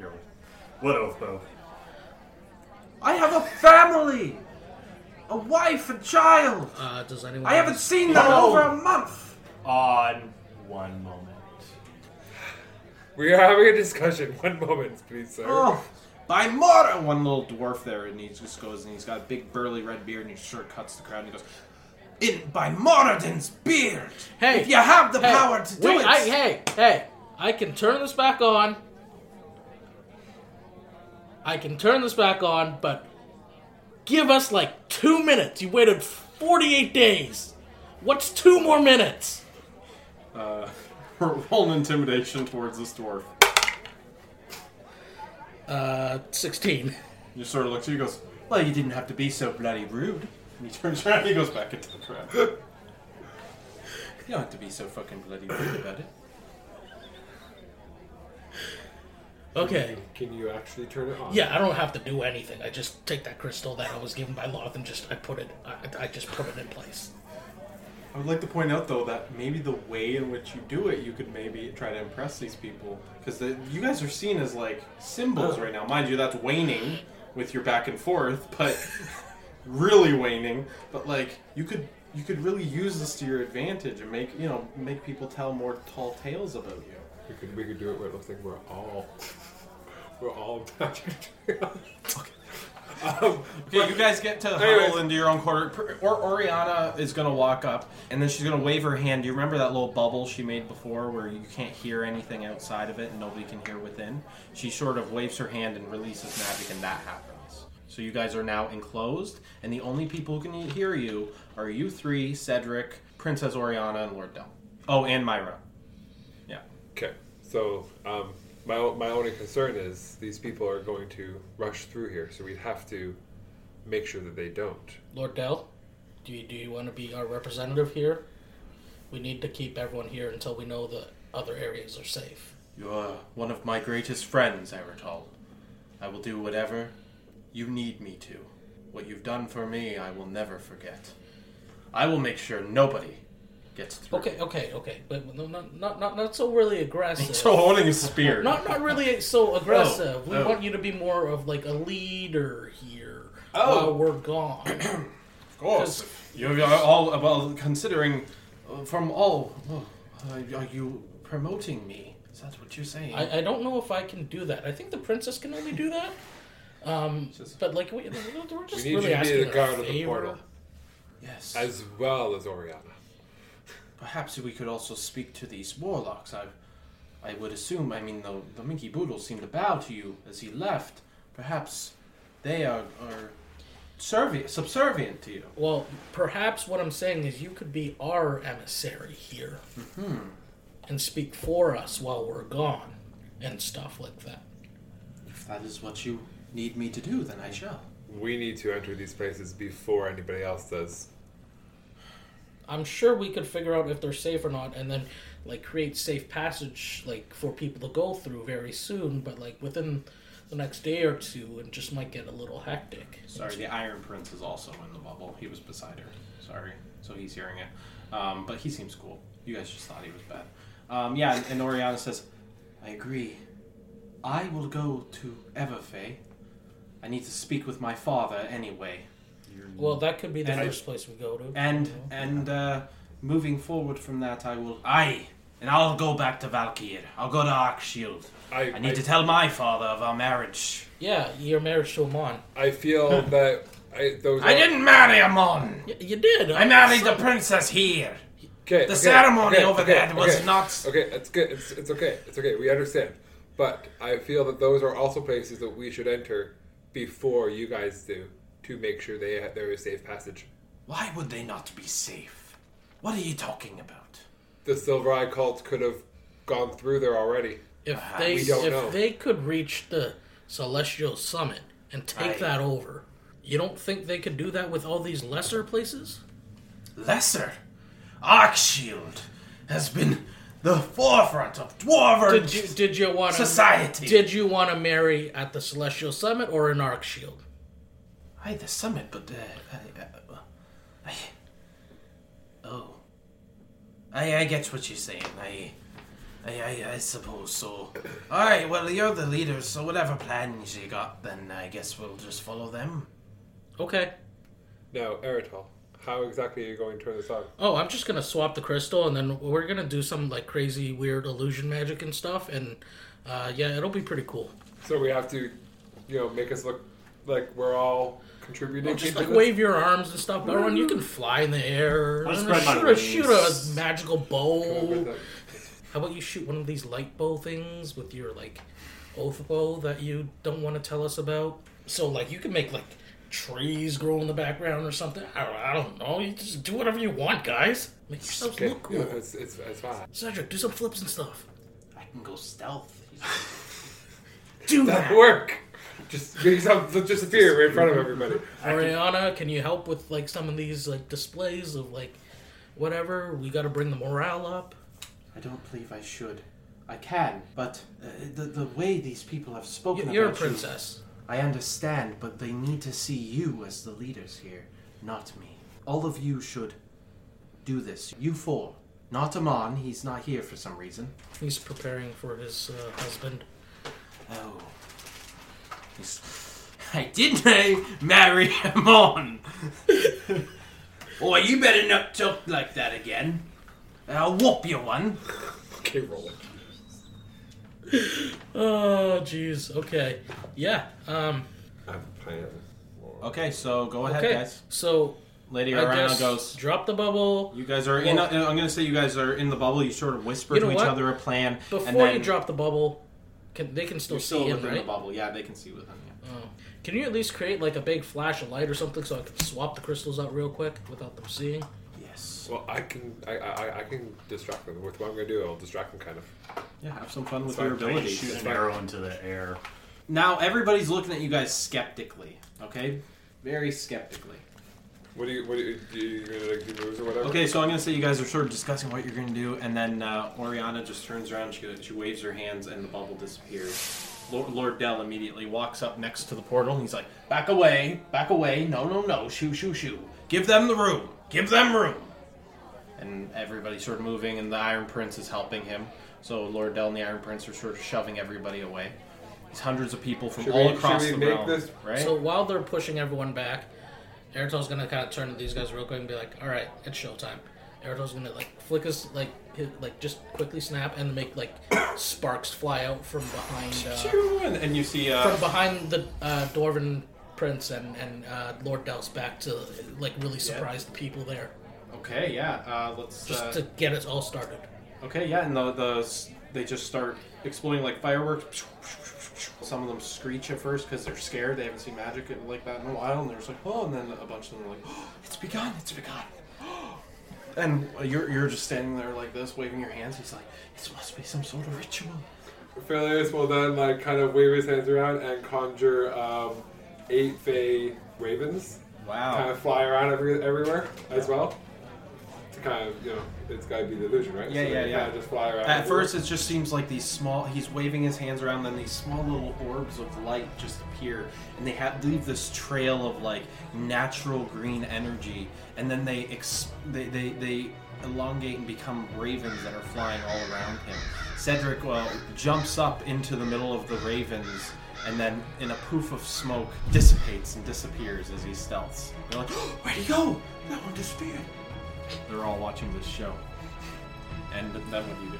Yo, what oath bow? I have a family, a wife, a child. uh, does anyone? I haven't seen them in Oh. over a month. On one moment. We are having a discussion. One moment, please, sir. Oh, by Mora! One little dwarf there, and he just goes and he's got a big burly red beard, and he of cuts the crowd, and he goes, "In by Moradin's beard! Hey, if you have the hey, power to do wait, it, I, hey, hey, I can turn this back on. I can turn this back on, but give us like two minutes. You waited 48 days. What's two more minutes? uh, [LAUGHS] roll an intimidation towards this dwarf." Uh, 16. He sort of looks at you, and goes, "Well, you didn't have to be so bloody rude." And he turns around, and he goes back into the crowd. [LAUGHS] you don't have to be so fucking bloody rude about it. Okay. Can you actually turn it on? Yeah, I don't have to do anything. I just take that crystal that I was given by Loth and just I put it. I, I just put it in place. I would like to point out, though, that maybe the way in which you do it, you could maybe try to impress these people. Because you guys are seen as, like, symbols oh. right now. Mind you, that's waning with your back and forth, but [LAUGHS] really waning. But, like, you could you could really use this to your advantage and make, you know, make people tell more tall tales about you. We could we could do it where it looks like we're all [LAUGHS] we're all [LAUGHS] um, Okay, you guys get to huddle into your own quarter. Or Oriana is gonna walk up, and then she's gonna wave her hand. Do you remember that little bubble she made before, where you can't hear anything outside of it and nobody can hear within? She sort of waves her hand and releases magic, and that happens. So you guys are now enclosed, and the only people who can hear you are you three, Cedric, Princess Oriana, and Lord Del. Oh, and Myra. Yeah. Okay, so um, my my only concern is these people are going to rush through here, so we'd have to make sure that they don't. Lord Dell, do you do you want to be our representative here? We need to keep everyone here until we know the other areas are safe. You are one of my greatest friends, Eritol. I will do whatever you need me to. What you've done for me, I will never forget. I will make sure nobody gets through. Okay, okay, okay, but no, not not not not so really aggressive. [LAUGHS] So holding a spear. not not really so aggressive. we oh. want you to be more of like a leader here Oh. while we're gone. [CLEARS THROAT] of course. You are all well considering uh, from all. Oh, uh, are you promoting me? Is that what you're saying? I, I don't know if I can do that. I think the princess can only do that. Um, [LAUGHS] but like we, we're just We need really you to be asking the guard of the portal, yes. as well as Oriana. Perhaps we could also speak to these warlocks. I, I would assume. I mean, the the Minky Boodle seemed to bow to you as he left. Perhaps they are are servi- subservient to you. Well, perhaps what I'm saying is you could be our emissary here Mm-hmm. and speak for us while we're gone and stuff like that. If that is what you need me to do, then I shall. We need to enter these places before anybody else does. I'm sure we could figure out if they're safe or not, and then like create safe passage like for people to go through very soon. But like within the next day or two, it just might get a little hectic. Sorry, the Iron Prince is also in the bubble. He was beside her. Sorry, so he's hearing it. Um, but he seems cool. You guys just thought he was bad. Um, yeah, and, and Oriana says, "I agree. I will go to Everfey. I need to speak with my father anyway. Well, that could be the And I- first place we go to. And you know? and uh, moving forward from that, I will. Aye, and I'll go back to Valkyr. I'll go to Arkshield. I I need I, to tell my father of our marriage. yeah, your marriage to Amon. I feel [LAUGHS] that I those. I are- didn't marry Amon. Y- you did. I married the princess here. Okay, The okay, ceremony okay, over okay, there was okay. not. Okay, it's good. It's, it's okay. It's okay. We understand. But I feel that those are also places that we should enter before you guys do to make sure they have, there is safe passage. Why would they not be safe? What are you talking about? The Silver Eye cult could have gone through there already. If Ah, they we don't if know. they could reach the Celestial Summit and take Aye. that over, you don't think they could do that with all these lesser places? Lesser. Arkshield has been the forefront of dwarven Did you did you want society. Did you want to marry at the Celestial Summit or in Arc Shield? The summit, but uh, I, uh, I, oh, I, I get what you're saying. I, I, I, I suppose so. All right, well, you're the leaders, so whatever plans you got, then I guess we'll just follow them. Okay. Now, Eritol, how exactly are you going to turn this on? Oh, I'm just gonna swap the crystal, and then we're gonna do some like crazy, weird illusion magic and stuff, and uh, yeah, it'll be pretty cool. So we have to you know, make us look like we're all contributing. Just like wave your arms and stuff, Belron. You can fly in the air. I'll and spread my shoot, a, wings. shoot a magical bow. How about you shoot one of these light bow things with your like oath bow that you don't want to tell us about? So like you can make like trees grow in the background or something. I don't, I don't know. You just do whatever you want, guys. Make yourselves Okay, look cool. yeah, it's, it's, it's fine. Cedric, do some flips and stuff. I can go stealth. Do That that. work. Just make yourself disappear right in front of everybody. Oriana, can you help with like some of these like displays of like whatever? We got to bring the morale up. I don't believe I should. I can, but uh, the the way these people have spoken Y- You're a about you- princess. I understand, but they need to see you as the leaders here, not me. All of you should do this. You four. Not Amon, he's not here for some reason. He's preparing for his uh, husband. Oh. He's... I didn't I marry on. oh, you better not talk like that again. I'll whoop you one. Okay, roll. Oh, jeez. Okay. Yeah. Um. I'm playing. Okay, so go ahead, Okay. guys. So Lady I Arana guess goes. drop the bubble. You guys are in. A, I'm going to say you guys are in the bubble. You sort of whisper You to know each what? other a plan. Before and then you drop the bubble, can they can still you're see still him, within right? the bubble. Yeah, they can see within. Yeah. Oh. Can you at least create like a big flash of light or something so I can swap the crystals out real quick without them seeing? Yes. Well, I can I, I, I can distract them with what I'm gonna do. I'll distract them kind of. Yeah, have some fun with So your I'm abilities. Shoot an arrow into the air. Now everybody's looking at you guys skeptically. Okay, very skeptically. What do you what do you, do you gonna like do moves or whatever? Okay, so I'm gonna say you guys are sort of discussing what you're gonna do, and then uh, Oriana just turns around, she, she waves her hands, and the bubble disappears. Lord, Lord Dell immediately walks up next to the portal, and he's like, "Back away, back away! No, no, no! Shoo, shoo, shoo! Give them the room! Give them room!" And everybody's sort of moving, and the Iron Prince is helping him. So Lord Dell and the Iron Prince are sort of shoving everybody away. There's hundreds of people from Should all we- across should we the make realm, this- right? So while they're pushing everyone back, Eritol's gonna kind of turn to these guys real quick and be like, "All right, it's showtime." Eritol's gonna like flick his like hit, like just quickly snap and make like sparks fly out from behind uh, and, and you see uh, from behind the uh, dwarven prince and and uh, Lord Dell's back to like really surprise the people there, Okay, yeah. Uh, let's. just uh, to get it all started. Okay, yeah, and the, the they just start exploding like fireworks. Some of them screech at first because they're scared. They haven't seen magic like that in a while, and they're just like, "Oh!" And then a bunch of them are like, oh, "It's begun! It's begun!" [GASPS] And you're you're just standing there like this, waving your hands. He's like, "This must be some sort of ritual." Phileas will then like kind of wave his hands around and conjure um, eight Fey ravens, Wow. kind of fly around every, everywhere as well. Kind of you know, it's got to be the illusion, right? Yeah, so yeah, yeah. Just fly around. At first, it just seems like these small. He's waving his hands around, then these small little orbs of light just appear, and they have leave this trail of like natural green energy, and then they ex- they, they they elongate and become ravens that are flying all around him. Cedric well jumps up into the middle of the ravens. And then, in a poof of smoke, dissipates and disappears as he stealths. They're like, oh, [GASPS] "Where'd he go? That one disappeared." They're all watching this show. And then what do you do?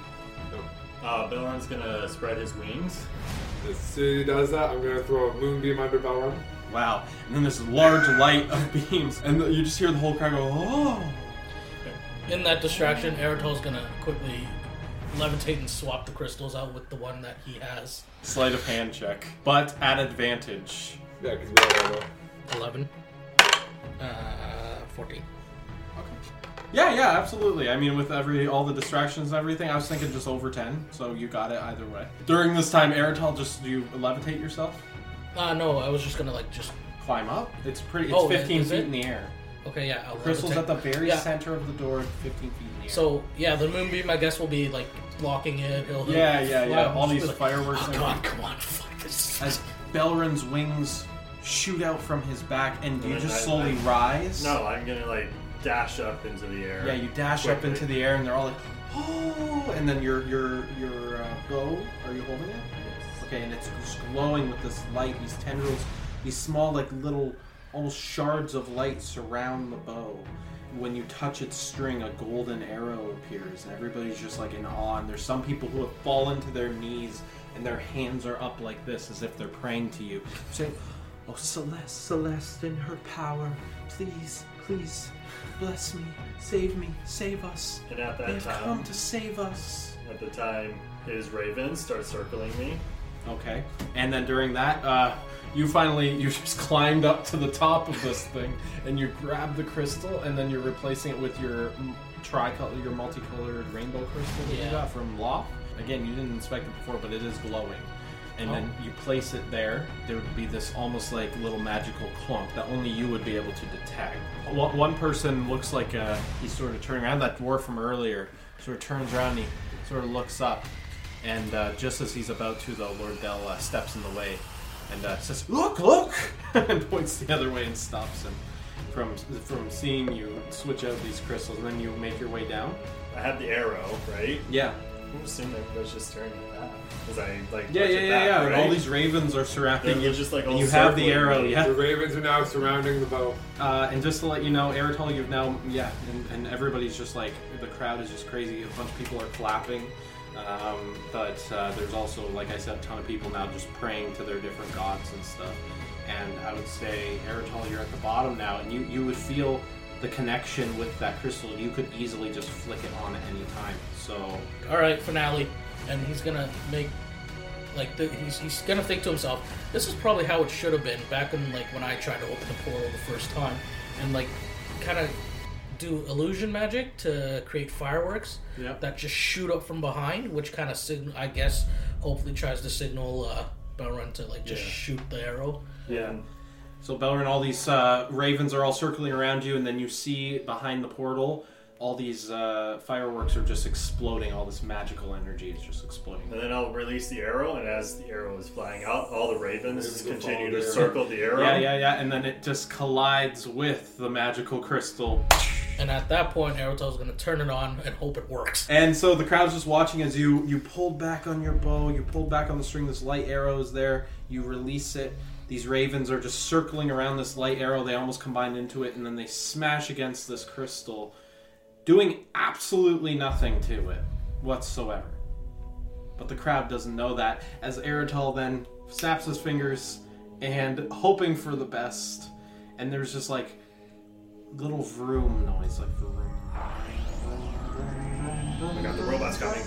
Uh, Belron's gonna spread his wings. As soon as he does that, I'm gonna throw a moonbeam under Belron. Wow. And then this large light of beams, and you just hear the whole crowd go, oh! In that distraction, Eritol's gonna quickly levitate and swap the crystals out with the one that he has. Sleight of hand check. But at advantage. Yeah, because we all know. 11. Uh, 14. Yeah, yeah, absolutely. I mean, with every all the distractions and everything, I was thinking just over 10, so you got it either way. During this time, Eritol, just do you levitate yourself? Uh, no, I was just gonna, like, just. Climb up? It's pretty, it's Oh, 15 is feet it? in the air. Okay, yeah, I'll Crystal's levitate. at the very Yeah. center of the door, 15 feet in the air. So, yeah, the moonbeam, I guess, will be, like, blocking it. He'll, he'll Yeah, yeah, fly yeah. up and All just these be like, fireworks Oh, and God, come on, fuck this. as Belrin's wings shoot out from his back, and you just I- slowly I- rise. No, I'm gonna like dash up into the air. Yeah, you dash up into the air, and they're all like, "Oh!" And then your your your uh, bow. Are you holding it? Yes. Okay, and it's just glowing with this light. These tendrils, these small like little, almost shards of light surround the bow. When you touch its string, a golden arrow appears, and everybody's just like in awe. And there's some people who have fallen to their knees and their hands are up like this as if they're praying to you, saying, "Oh Celeste, Celeste, in her power, please, please, bless me, save me, save us. And at They that have come to save us." at the time, his ravens start circling me. Okay. And then during that, uh, you finally [LAUGHS] you just climbed up to the top of this thing and you grab the crystal and then you're replacing it with your tricolor, your multicolored rainbow crystal that you got from Loft. Again, you didn't inspect it before, but it is glowing. And then you place it there. There would be this almost like little magical clump that only you would be able to detect. One one person looks like uh, he's sort of turning around. That dwarf from earlier sort of turns around. And he sort of looks up, and uh, just as he's about to, though, Lord Dell uh, steps in the way and uh, says, "Look, look!" [LAUGHS] and points the other way and stops him from from seeing you switch out these crystals. And then you make your way down. I had the arrow, right? Yeah, I'm assuming that was just staring at. Because I, like, yeah, yeah, yeah, yeah. Right? all these ravens are surrounding They're you. just, like, and you have the circling arrow, me. yeah. The ravens are now surrounding the bow. Uh, and just to let you know, Eritol, you've now, yeah, and, and everybody's just like, the crowd is just crazy. A bunch of people are clapping. Um, but uh, there's also, like I said, a ton of people now just praying to their different gods and stuff. And I would say, Eritol, you're at the bottom now, and you, you would feel the connection with that crystal. You could easily just flick it on at any time. So, All right, finale, and he's gonna make like the, he's he's gonna think to himself, this is probably how it should have been back in like when I tried to open the portal the first time, and like kind of do illusion magic to create fireworks Yep. that just shoot up from behind, which kind of signal, I guess, hopefully tries to signal uh, Belrun to like just Yeah. shoot the arrow. Yeah. So Belrin, all these uh, ravens are all circling around you, and then you see behind the portal, all these uh, fireworks are just exploding. All this magical energy is just exploding. And then I'll release the arrow, and as the arrow is flying out, all the ravens Ravens continue to the circle the arrow. Yeah, yeah, yeah, and then it just collides with the magical crystal. And at that point, Eritol's gonna turn it on and hope it works. And so the crowd's just watching as you you pulled back on your bow, you pulled back on the string. This light arrow is there. You release it. These ravens are just circling around this light arrow. They almost combine into it, and then they smash against this crystal, doing absolutely nothing to it whatsoever. But the crowd doesn't know that. As Eritol then snaps his fingers and hoping for the best, and there's just like little vroom noise, like vroom. Oh I got the robots coming.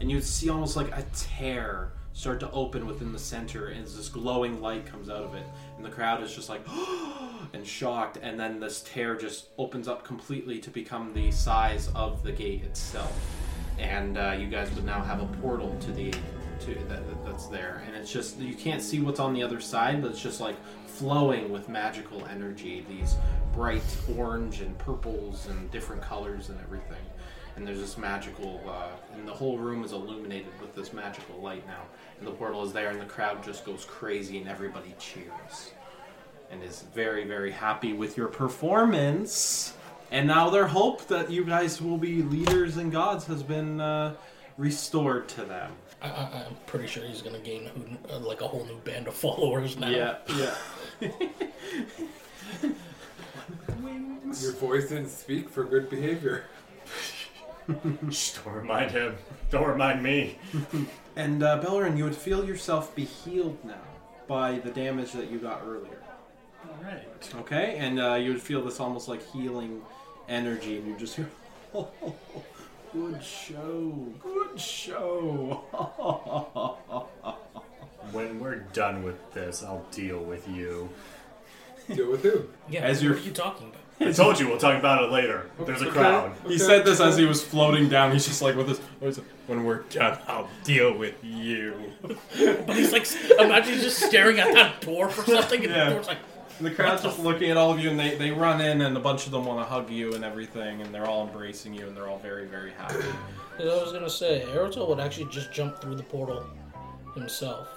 and you'd see almost like a tear start to open within the center and this glowing light comes out of it and the crowd is just like [GASPS] and shocked. And then this tear just opens up completely to become the size of the gate itself. And uh, you guys would now have a portal to the to that, that- that's there. And it's just you can't see what's on the other side but it's just like flowing with magical energy these bright orange and purples and different colors and everything and there's this magical uh, and the whole room is illuminated with this magical light now and the portal is there and the crowd just goes crazy and everybody cheers and is very very happy with your performance and now their hope that you guys will be leaders and gods has been uh, restored to them I, I, I'm pretty sure he's gonna gain who, uh, like a whole new band of [LAUGHS] followers now. yeah [LAUGHS] Your voice didn't speak for good behavior. [LAUGHS] [LAUGHS] Shh, don't remind him. Don't remind me. and uh, Bellerin, you would feel yourself be healed now by the damage that you got earlier Alright. Okay, and uh, you would feel this almost like healing energy, and you just hear, [LAUGHS] oh, good show, good show. [LAUGHS] When we're done with this, I'll deal with you. Deal with who? Yeah. As what you're- are you talking about? I told you we'll talk about it later. There's a Okay. crowd. he said this as he was floating down. He's just like with this. Oh, when we're done, I'll deal with you. [LAUGHS] But he's like, imagine he's just staring at that door for something, and Yeah. the door's like, And the crowd's just looking at all of you, and they, they run in, and a bunch of them want to hug you and everything, and they're all embracing you, and they're all very very happy. 'Cause I was gonna say, Eritol would actually just jump through the portal himself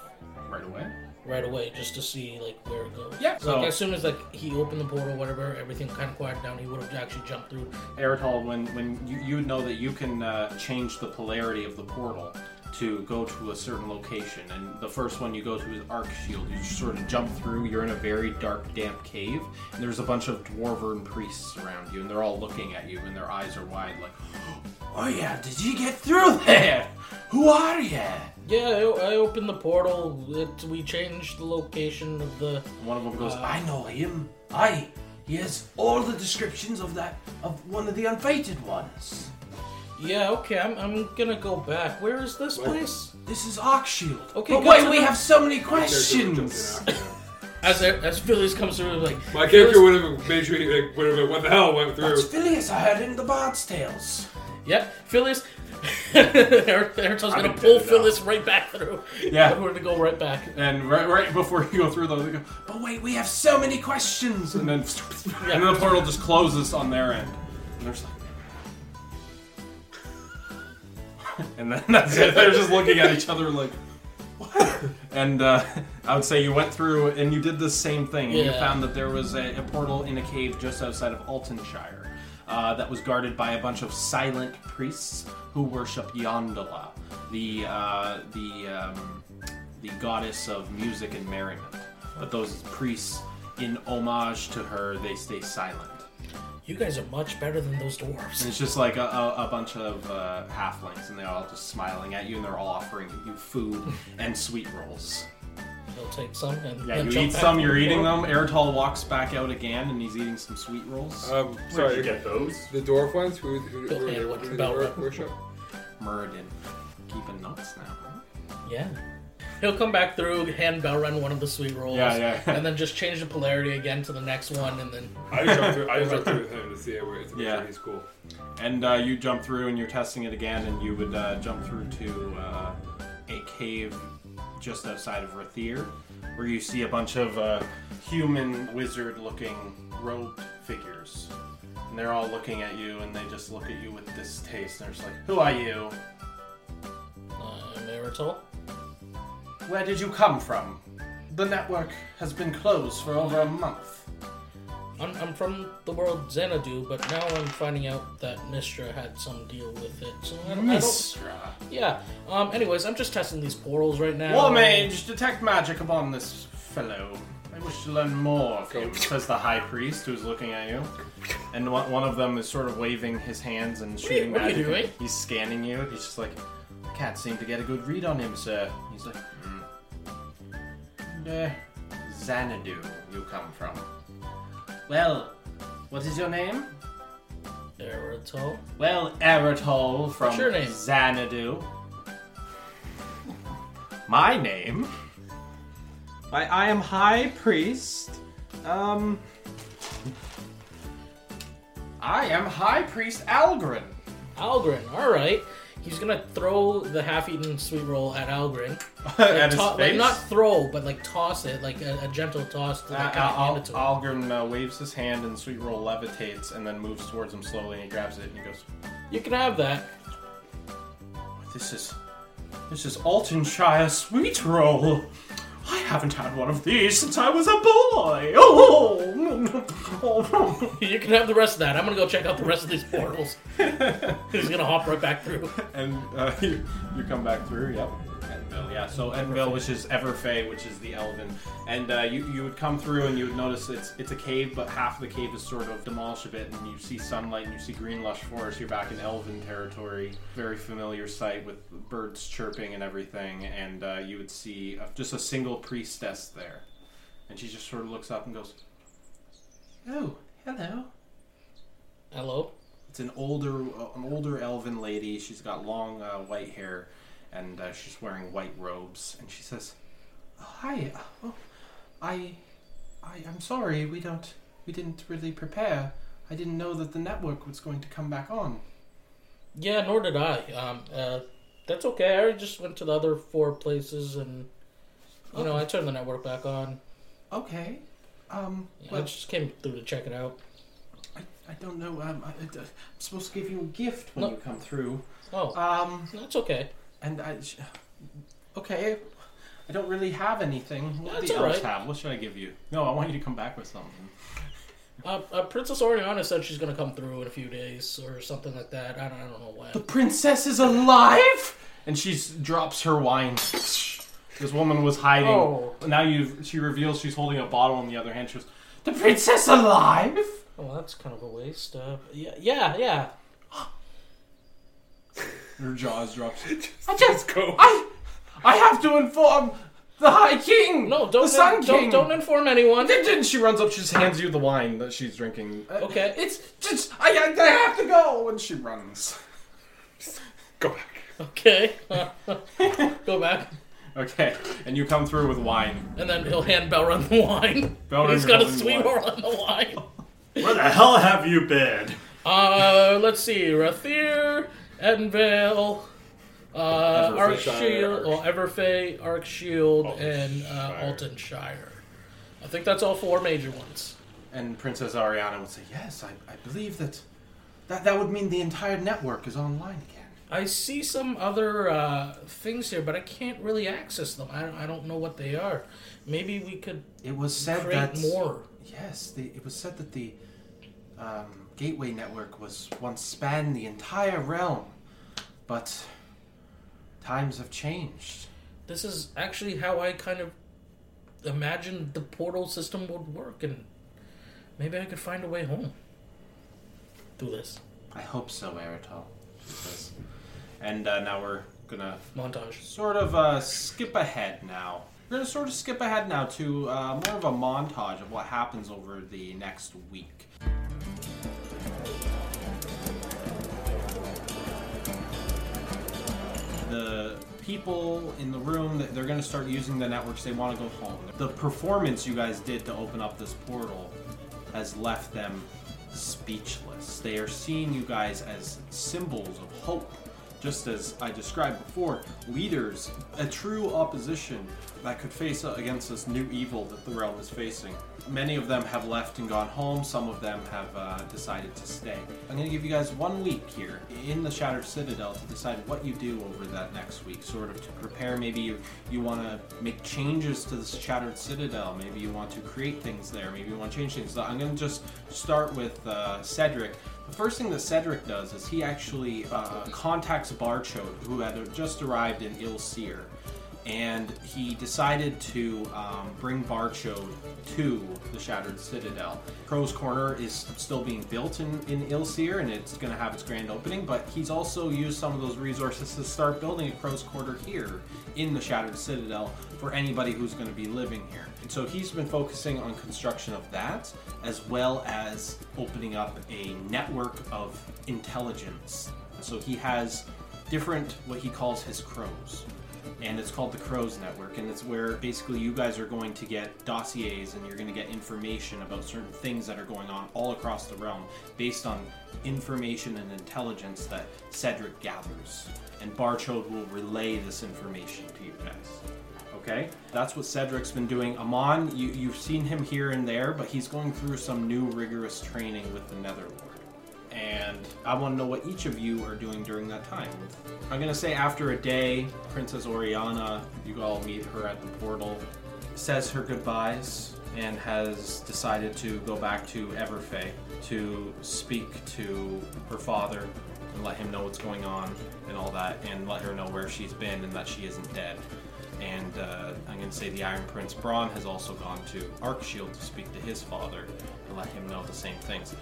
right away. Right away just to see like where it goes. Yeah. So, like, as soon as like he opened the portal, whatever, everything kind of quieted down, he would have actually jumped through. Eritol, when when you you know that you can uh, change the polarity of the portal to go to a certain location. And the first one you go to is Arc Shield. You sort of jump through. You're in a very dark, damp cave, and there's a bunch of dwarven priests around you, and they're all looking at you, and their eyes are wide, like, [GASPS] "Oh yeah, did you get through there? Who are you?" Yeah, I, I opened the portal. It, we changed the location of the. One of them goes, uh, "I know him. I." He has all the descriptions of that of one of the unfated ones. Yeah, okay, I'm, I'm gonna go back. Where is this place? This is Arkshield. Okay, but go wait, to we the- have so many Character would jump in questions. after [LAUGHS] him. As as Phyllis comes through, like My character would have made sure he like would have what the hell went through. That's Phileas. I heard it in the Bard's Tales. Yep, Phyllis. [LAUGHS] Naruto's gonna pull dead now. Phyllis right back through. Yeah. [LAUGHS] we're gonna go right back. And right, right before you go through those, they go, but wait, we have so many questions. And then, and then the portal just closes on their end. And they're just like, [LAUGHS] and then that's it. They're just looking at each other like, what? And uh, I would say you went through and you did the same thing. And you Yeah. found that there was a, a portal in a cave just outside of Altonshire uh, that was guarded by a bunch of silent priests who worship Yondalla, the uh, the um, the goddess of music and merriment. But those priests, in homage to her, they stay silent. You guys are much better than those And dwarves. it's just like a, a, a bunch of uh, halflings, and they're all just smiling at you, and they're all offering you food and sweet rolls. They'll take some and Yeah, then you jump eat back some, you're eating them. Eritol walks back out again, and he's eating some sweet rolls. Um, Where'd sorry, you get those? the dwarf ones who who, Bill who, Haley who, went who to they Bell wor- Run. worship. Moradin. Keeping notes now, huh? Yeah. He'll come back through, hand Belrun one of the sweet rolls. Yeah, yeah. and then just change the polarity again to the next one, and then I just jumped through. I just [LAUGHS] jumped through with him to see where to make Yeah. sure he's cool. And uh, you jump through, and you're testing it again, and you would uh, jump through to uh, a cave just outside of Rathir, where you see a bunch of uh, human wizard-looking robed figures. And they're all looking at you, and they just look at you with distaste. And they're just like, "Who are you? uh, Naruto. Where did you come from? The network has been closed for over a month." I'm, I'm from the world Xanadu, but now I'm finding out that Mystra had some deal with it. So I don't, I don't Mystra. Yeah. Um. Anyways, I'm just testing these portals right now. War mage, detect magic upon this fellow. I wish to learn more says the high priest who's looking at you. And one, one of them is sort of waving his hands and shooting what are you magic. doing? He's scanning you. He's just like, can't seem to get a good read on him, sir. He's like, hmm. And, uh, Xanadu, you come from. Well, what is your name? Naruto. Well, Eritol from What's your name? Xanadu. My name? I, I am High Priest. Um. I am High Priest Algren. Algren. All right. He's gonna throw the half-eaten sweet roll at Algren. [LAUGHS] At his To- like, not throw, but like toss it, like a, a gentle toss to Uh, like, hand Al- it to him. Algren uh, waves his hand and the Sweet Roll levitates and then moves towards him slowly and he grabs it and he goes, You can have that. This is. This is Altonshire Sweet Roll. Haven't had one of these since I was a boy. Oh! You can have the rest of that. I'm gonna go check out the rest of these portals. [LAUGHS] He's gonna hop right back through. and uh, [LAUGHS] you, you come back through, yep. Enville, yeah. So Enville, which is Everfey, which is the Elven, and uh, you you would come through and you would notice it's it's a cave, but half of the cave is sort of demolished a bit, and you see sunlight and you see green lush forest. You're back in Elven territory, very familiar sight with birds chirping and everything, and uh, you would see a, just a single priestess there, and she just sort of looks up and goes, "Oh, hello." Hello. It's an older, an older elven lady. She's got long uh, white hair, and uh, she's wearing white robes. And she says, oh, "Hi, oh, I, I, I'm sorry. We don't, we didn't really prepare. I didn't know that the network was going to come back on. Yeah, nor did I. Um. Uh. That's okay. I just went to the other four places, and you know, I turned the network back on. Okay, um, Yeah, I just came through to check it out. I, I don't know. Um, I, I, I'm supposed to give you a gift when No. you come through. Oh, Um, that's okay. And I, okay." I don't really have anything. What That's do the all right. have? What should I give you? No, I want you to come back with something. Uh, uh, Princess Oriana said she's gonna come through in a few days or something like that. I don't, I don't know when. The princess is alive? and she drops her wine. This woman was hiding. Oh. Now you, she reveals she's holding a bottle in the other hand. She goes, "The princess alive?" Well, that's kind of a waste. Uh, yeah, yeah, yeah. [LAUGHS] Her jaws drops. [LAUGHS] I just go. I, I have to inform the High King. No, don't the Sun don't, King. don't inform anyone. Then then she runs up. She just hands you the wine that she's drinking. Uh, Okay. It's just I, I, I have to go, and she runs. [LAUGHS] Go back. Okay. [LAUGHS] Go back, Okay, and you come through with wine. and then he'll hand Belrun the wine. Belrun's He's got a holding sweetheart wine. on the wine. Where the hell have you been? Uh, let's see. Rathir, Edenvale, uh, Arkshield, well, Everfay, Arkshield, and uh, Altonshire. I think that's all four major ones. And Princess Oriana would say, "Yes, I, I believe that, that that would mean the entire network is online again." I see some other uh, things here, but I can't really access them. I don't, I don't know what they are. Maybe we could It was said that more. Yes, the, it was said that the um, Gateway Network was once spanned the entire realm, but times have changed. This is actually how I kind of imagined the portal system would work, and maybe I could find a way home through this I hope so, Eritol. And uh, now we're gonna montage. sort of uh, skip ahead now. We're gonna sort of skip ahead now to uh, more of a montage of what happens over the next week. The people in the room that they're gonna start using the networks. They want to go home. The performance you guys did to open up this portal has left them speechless. They are seeing you guys as symbols of hope just as I described before, leaders, a true opposition that could face against this new evil that the realm is facing. Many of them have left and gone home, some of them have uh, decided to stay. I'm going to give you guys one week here in the Shattered Citadel to decide what you do over that next week, sort of to prepare. Maybe you, you want to make changes to the Shattered Citadel, maybe you want to create things there, maybe you want to change things. So I'm going to just start with uh, Cedric. The first thing that Cedric does is he actually uh, contacts Barchode, who had just arrived in Ilseer, and he decided to um, bring Barchode to the Shattered Citadel. Crow's Corner is still being built in, in Ilseer, and it's going to have its grand opening, but he's also used some of those resources to start building a Crow's Quarter here in the Shattered Citadel for anybody who's going to be living here. And so he's been focusing on construction of that, as well as opening up a network of intelligence. So he has different, what he calls his crows. And it's called the Crows Network, and it's where basically you guys are going to get dossiers and you're going to get information about certain things that are going on all across the realm based on information and intelligence that Cedric gathers. And Barchode will relay this information to you guys. Okay, that's what Cedric's been doing. Amon, you, you've seen him here and there, but he's going through some new rigorous training with the Netherlord. And I want to know what each of you are doing during that time. I'm going to say after a day, Princess Oriana, you all meet her at the portal, says her goodbyes, and has decided to go back to Everfey to speak to her father and let him know what's going on and all that, and let her know where she's been and that she isn't dead. And uh, I'm going to say the Iron Prince Braun has also gone to Arkshield to speak to his father and let him know the same things.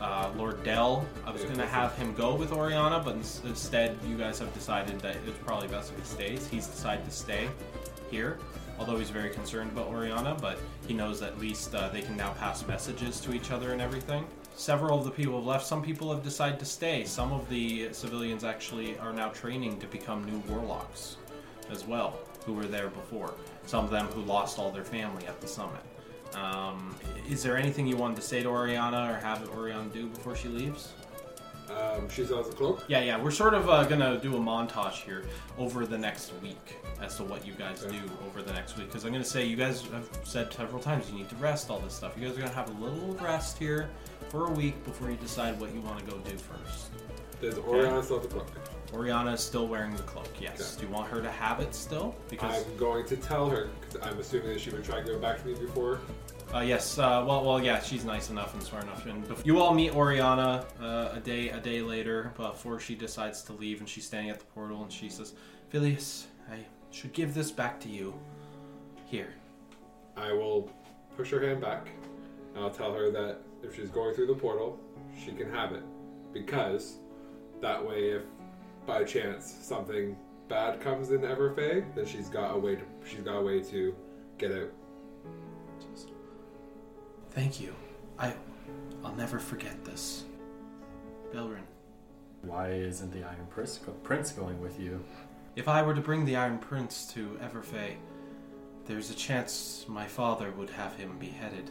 Uh, Lord Dell, I was going to have him go with Oriana, but ins- instead you guys have decided that it's probably best if he stays. He's decided to stay here, although he's very concerned about Oriana, but he knows at least uh, they can now pass messages to each other and everything. Several of the people have left. Some people have decided to stay. Some of the civilians actually are now training to become new warlocks as well, who were there before. Some of them who lost all their family at the summit. Um, is there anything you wanted to say to Oriana or have Oriana do before she leaves? Um, out sells a cloak. Yeah, yeah, we're sort of uh, gonna do a montage here over the next week as to what you guys Okay. do over the next week. Because I'm gonna say you guys have said several times you need to rest all this stuff. You guys are gonna have a little rest here for a week before you decide what you want to go do first. Does Oriana sell the cloak? Oriana is still wearing the cloak. Yes. Okay. Do you want her to have it still? Because I'm going to tell her because I'm assuming that she would try to go back to me before. Uh, yes. Uh, well, well, yeah. She's nice enough and smart enough. And bef- you all meet Oriana uh, a day a day later before she decides to leave, and she's standing at the portal, and she says, Phileas, I should give this back to you. Here. I will push her hand back. And I'll tell her that if she's going through the portal, she can have it. Because that way, if by chance something bad comes in Everfay, then she's got a way to she's got a way to get out. Thank you. I I'll never forget this. Belrin, Why isn't the Iron Prince, Prince going with you? if I were to bring the Iron Prince to Everfay, there's a chance my father would have him beheaded,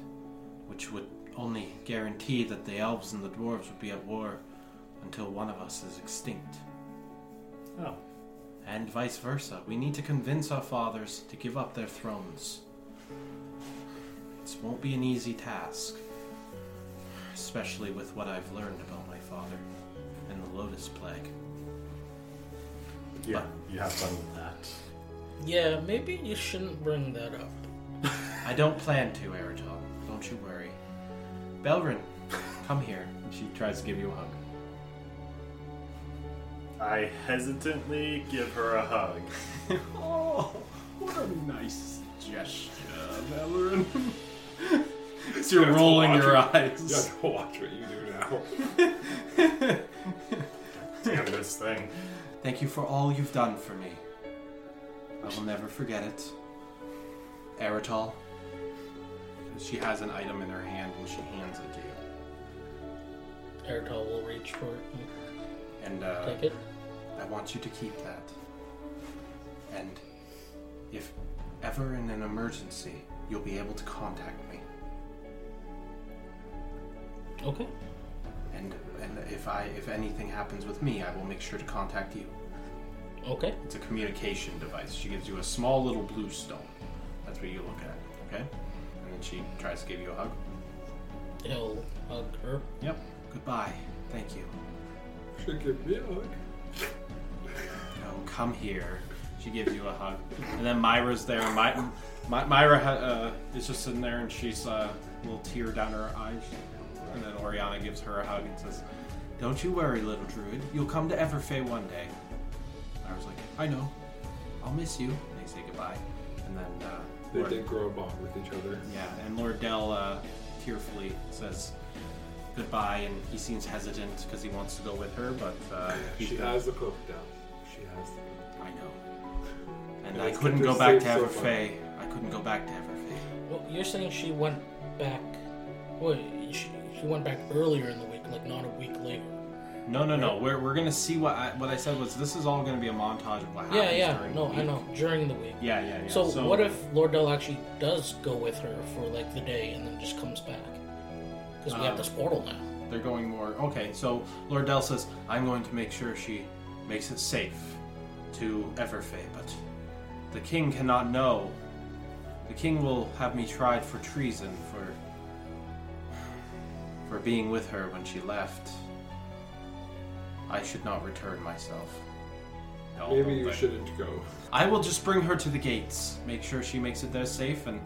which would only guarantee that the elves and the dwarves would be at war until one of us is extinct. Oh, And vice versa. We need to convince our fathers to give up their thrones. This won't be an easy task, especially with what I've learned about my father and the Lotus Plague. yeah, you have fun with that. Yeah, maybe you shouldn't bring that up. [LAUGHS] I don't plan to, Eritol. Don't you worry. Belrin, come here. She tries to give you a hug. I hesitantly give her a hug. [LAUGHS] Oh, what a nice gesture, Belrin. so you're have rolling watch your it. eyes. You have to watch what you do now. [LAUGHS] Damn this thing. Thank you for all you've done for me. I will never forget it. Eritol. She has an item in her hand and she hands it to you. Eritol will reach for it And and uh, take it. I want you to keep that. And if ever in an emergency, you'll be able to contact me. Okay. And and if I if anything happens with me, I will make sure to contact you. Okay. It's a communication device. She gives you a small little blue stone. That's what you look at, okay? And then she tries to give you a hug. He'll hug her. Yep. Goodbye. Thank you. Should give me a hug. No, come here. She gives you a hug. And then Myra's there. My, My, Myra ha, uh, is just sitting there and she's uh, a little tear down her eyes. And then Oriana gives her a hug and says, Don't you worry, little druid. You'll come to Everfey one day. Myra's like, I know. I'll miss you. And they say goodbye. And then, uh, They Lord- did grow a bond with each other. yeah, and Lord Dell uh, tearfully says goodbye, and he seems hesitant because he wants to go with her, but uh, [LAUGHS] She has the cloak down. She has the I know. [LAUGHS] And And I couldn't go back to safe so Everfey. I couldn't go back to Everfey. Well, you're saying she went back. Wait, she, she went back earlier in the week, like not a week later. No, no, no. We're, we're gonna see what I, what I said was this is all gonna be a montage of what happens Yeah, yeah. during No, the I know. During the week. Yeah, yeah, yeah. So, what if Lord Dell actually does go with her for like the day and then just comes back? Because we have Um, this portal now. they're going more? Okay, so Lord Dell says I'm going to make sure she makes it safe to Everfey, but the king cannot know. The king will have me tried for treason for for being with her when she left. I should not return myself. No, Maybe you shouldn't go. I will just bring her to the gates. Make sure she makes it there safe, and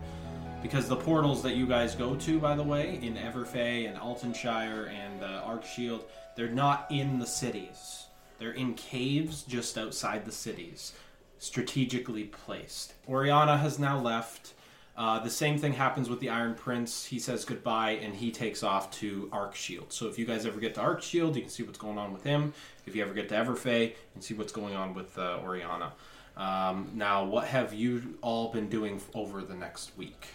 because the portals that you guys go to, by the way, in Everfey and Altonshire and uh, Arkshield, they're not in the cities. They're in caves just outside the cities, strategically placed. Oriana has now left. Uh, the same thing happens with the Iron Prince. He says goodbye and he takes off to Arkshield. So if you guys ever get to Arkshield, you can see what's going on with him. If you ever get to Everfey, you can see what's going on with uh, Oriana. Um, now, what have you all been doing over the next week?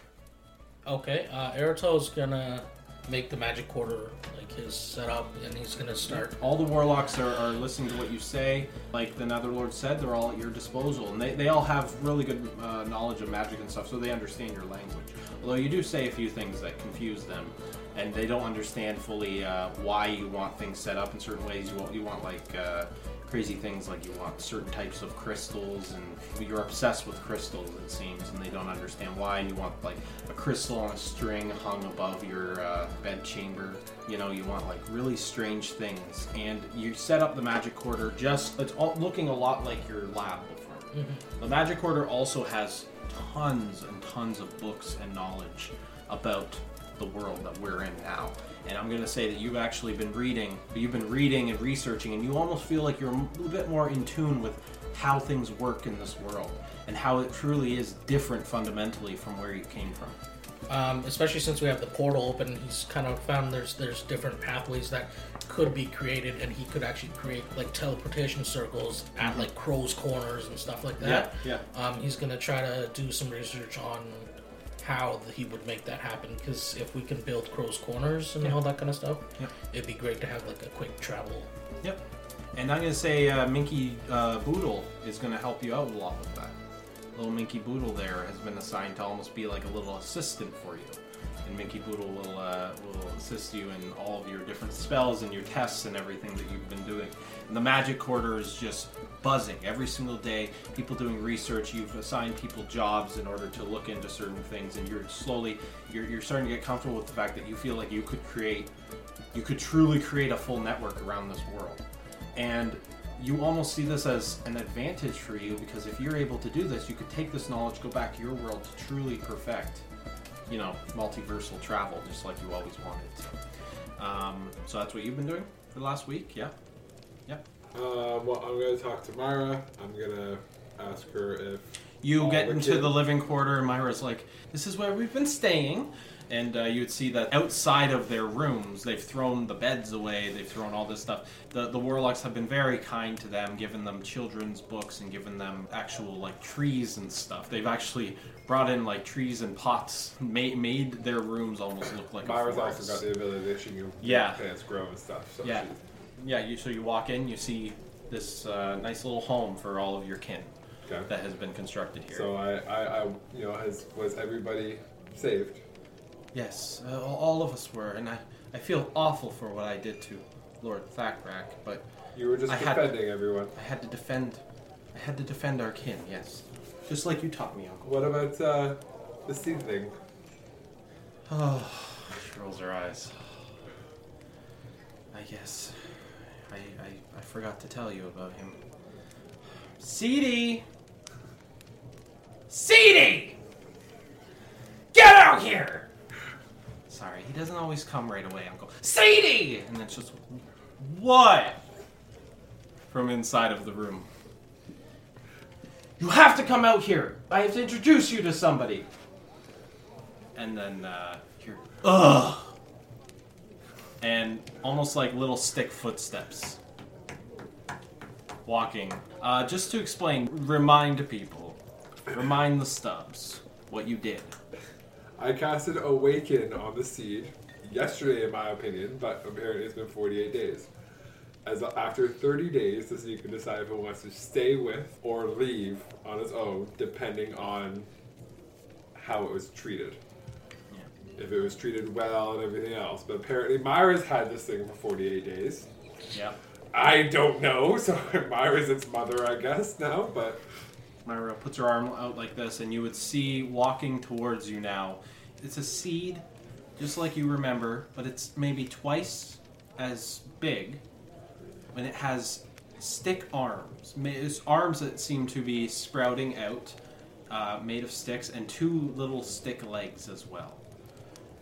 Okay, uh, Eritol's gonna make the magic quarter like his setup, and he's gonna start. All the warlocks are, are listening to what you say. Like the Netherlord said, they're all at your disposal, and they, they all have really good uh, knowledge of magic and stuff, so they understand your language. Although you do say a few things that confuse them, and they don't understand fully uh, why you want things set up in certain ways. You want you want like uh, crazy things, like you want certain types of crystals, and you're obsessed with crystals, it seems, and they don't understand why. And you want like a crystal on a string hung above your uh, bed chamber. You know, you want like really strange things, and you set up the magic quarter just it's all looking a lot like your lab before. The magic quarter also has tons and tons of books and knowledge about the world that we're in now. And I'm going to say that you've actually been reading, you've been reading and researching, and you almost feel like you're a little bit more in tune with how things work in this world and how it truly is different fundamentally from where you came from. Um, especially since we have the portal open, he's kind of found there's there's different pathways that could be created, and he could actually create like teleportation circles at like crow's corners and stuff like that. Yeah, Um, he's gonna try to do some research on how he would make that happen. Because if we can build crow's corners and all that kind of stuff, Yeah. it'd be great to have like a quick travel. Yep. And I'm going to say uh, Minky uh, Boodle is going to help you out a lot with that. Little Minky Boodle there has been assigned to almost be like a little assistant for you. And Minky Boodle will, uh, will assist you in all of your different spells and your tests and everything that you've been doing. And the magic quarter is just buzzing every single day. People doing research. You've assigned people jobs in order to look into certain things, and you're slowly you're, you're starting to get comfortable with the fact that you feel like you could create you could truly create a full network around this world. And you almost see this as an advantage for you because if you're able to do this, you could take this knowledge, go back to your world to truly perfect, you know, multiversal travel, just like you always wanted. So, um, so that's what you've been doing for the last week, yeah? Um, well, I'm gonna talk to Myra. I'm gonna ask her if You get the into kids- the living quarter, and Myra's like, "This is where we've been staying." And uh, you would see that outside of their rooms, they've thrown the beds away. They've thrown all this stuff. The the warlocks have been very kind to them, given them children's books and given them actual like trees and stuff. They've actually brought in like trees and pots, made made their rooms almost look like Myra's a also got the ability that she can Yeah. plants grow and stuff. So Yeah, she's- yeah. You so you walk in, you see this uh, nice little home for all of your kin okay. that has been constructed here. So I, I, I, you know, has was everybody saved? Yes, uh, all of us were, and I, I feel awful for what I did to Lord Thakrak, but You were just I had- defending everyone. I had to defend, I had to defend our kin. Yes, just like you taught me, Uncle. What about uh, the seed thing? Oh, she rolls her eyes. I guess I, I, I forgot to tell you about him. Seedy! Seedy! Get out here! Sorry, he doesn't always come right away, Uncle. Seedy! And it's just, what? From inside of the room. You have to come out here! I have to introduce you to somebody! and then uh, you're ugh, and almost like little stick footsteps walking. Uh, just to explain, remind people, remind the stubs what you did. I casted Awaken on the seed yesterday, in my opinion, but apparently it's been 48 days. As after 30 days, the seed can decide if it wants to stay with or leave on its own, depending on how it was treated. If it was treated well and everything else. But apparently, Myra's had this thing for 48 days. Yeah. I don't know, [LAUGHS] so Myra's its mother, I guess, now, but Myra puts her arm out like this, and you would see walking towards you now. It's a seed, just like you remember, but it's maybe twice as big. And it has stick arms. It's arms that seem to be sprouting out, uh, made of sticks, and two little stick legs as well.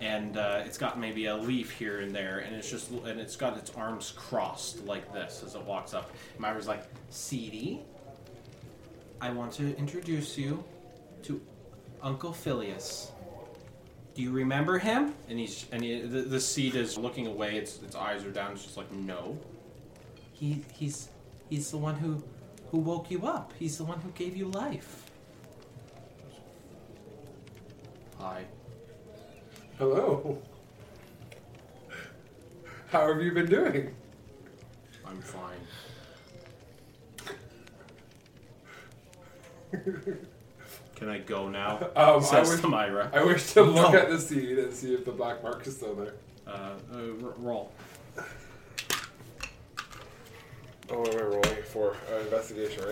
And uh, it's got maybe a leaf here and there, and it's just and it's got its arms crossed like this as it walks up. Myra's like, "Seedy, I want to introduce you to Uncle Phileas. Do you remember him? And he's and he, the, the seed is looking away. Its its eyes are down. It's just like no. He he's he's the one who who woke you up. He's the one who gave you life. Hi. Hello. How have you been doing? I'm fine. Can I go now? Um, I wish- to Myra. I wish to [LAUGHS] look No. at the seed and see if the black mark is still there. Uh, uh, r- roll. Oh, what am I rolling for? Uh, investigation,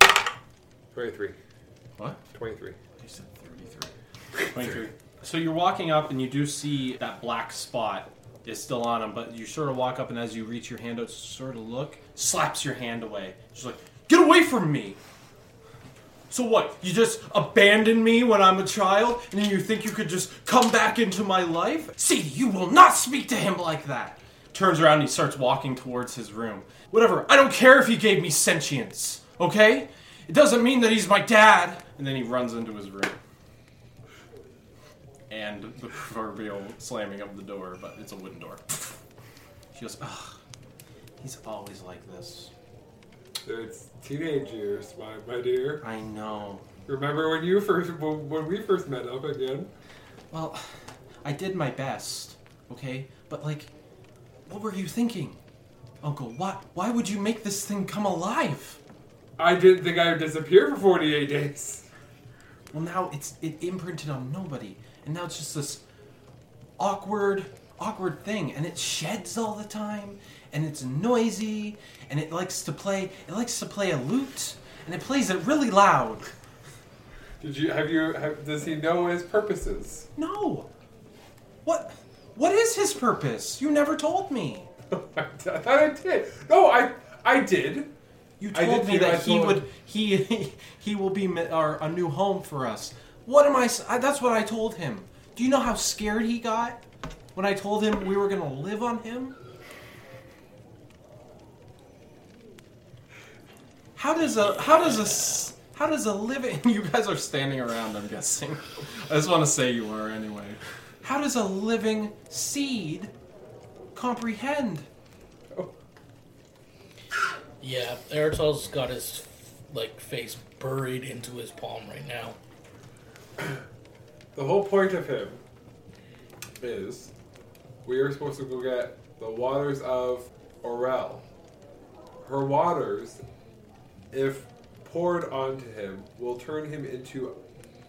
right? 23. What? 23. You said 33. 23. [LAUGHS] So you're walking up and you do see that black spot is still on him, but you sort of walk up and as you reach your hand out sort of look, slaps your hand away. She's like, Get away from me! So what? You just abandon me when I'm a child and then you think you could just come back into my life? See, you will not speak to him like that! Turns around and he starts walking towards his room. Whatever, I don't care if he gave me sentience. Okay? It doesn't mean that he's my dad. And then he runs into his room. And the [LAUGHS] proverbial slamming of the door, but it's a wooden door. She goes, ugh. He's always like this. It's teenage years, my, my dear. I know. Remember when you first when, we first met up again? Well, I did my best, okay? But like, what were you thinking? Uncle, why why would you make this thing come alive? I didn't think I would disappear for 48 days. Well now it's it imprinted on nobody. And now it's just this awkward, awkward thing. And it sheds all the time, and it's noisy, and it likes to play it likes to play a lute, and it plays it really loud. Did you have you have, does he know his purposes? No. What what is his purpose? You never told me. [LAUGHS] I thought I did. No, I I did. You told did me that he would he [LAUGHS] he will be our, a new home for us. What am I? That's what I told him. Do you know how scared he got when I told him we were gonna live on him? How does a how does a how does a living? [LAUGHS] You guys are standing around. I'm guessing. I just want to say you are anyway. How does a living seed comprehend? Yeah, Eritol's got his like face buried into his palm right now. The whole point of him is we are supposed to go get the waters of Orel. Her waters, if poured onto him, will turn him into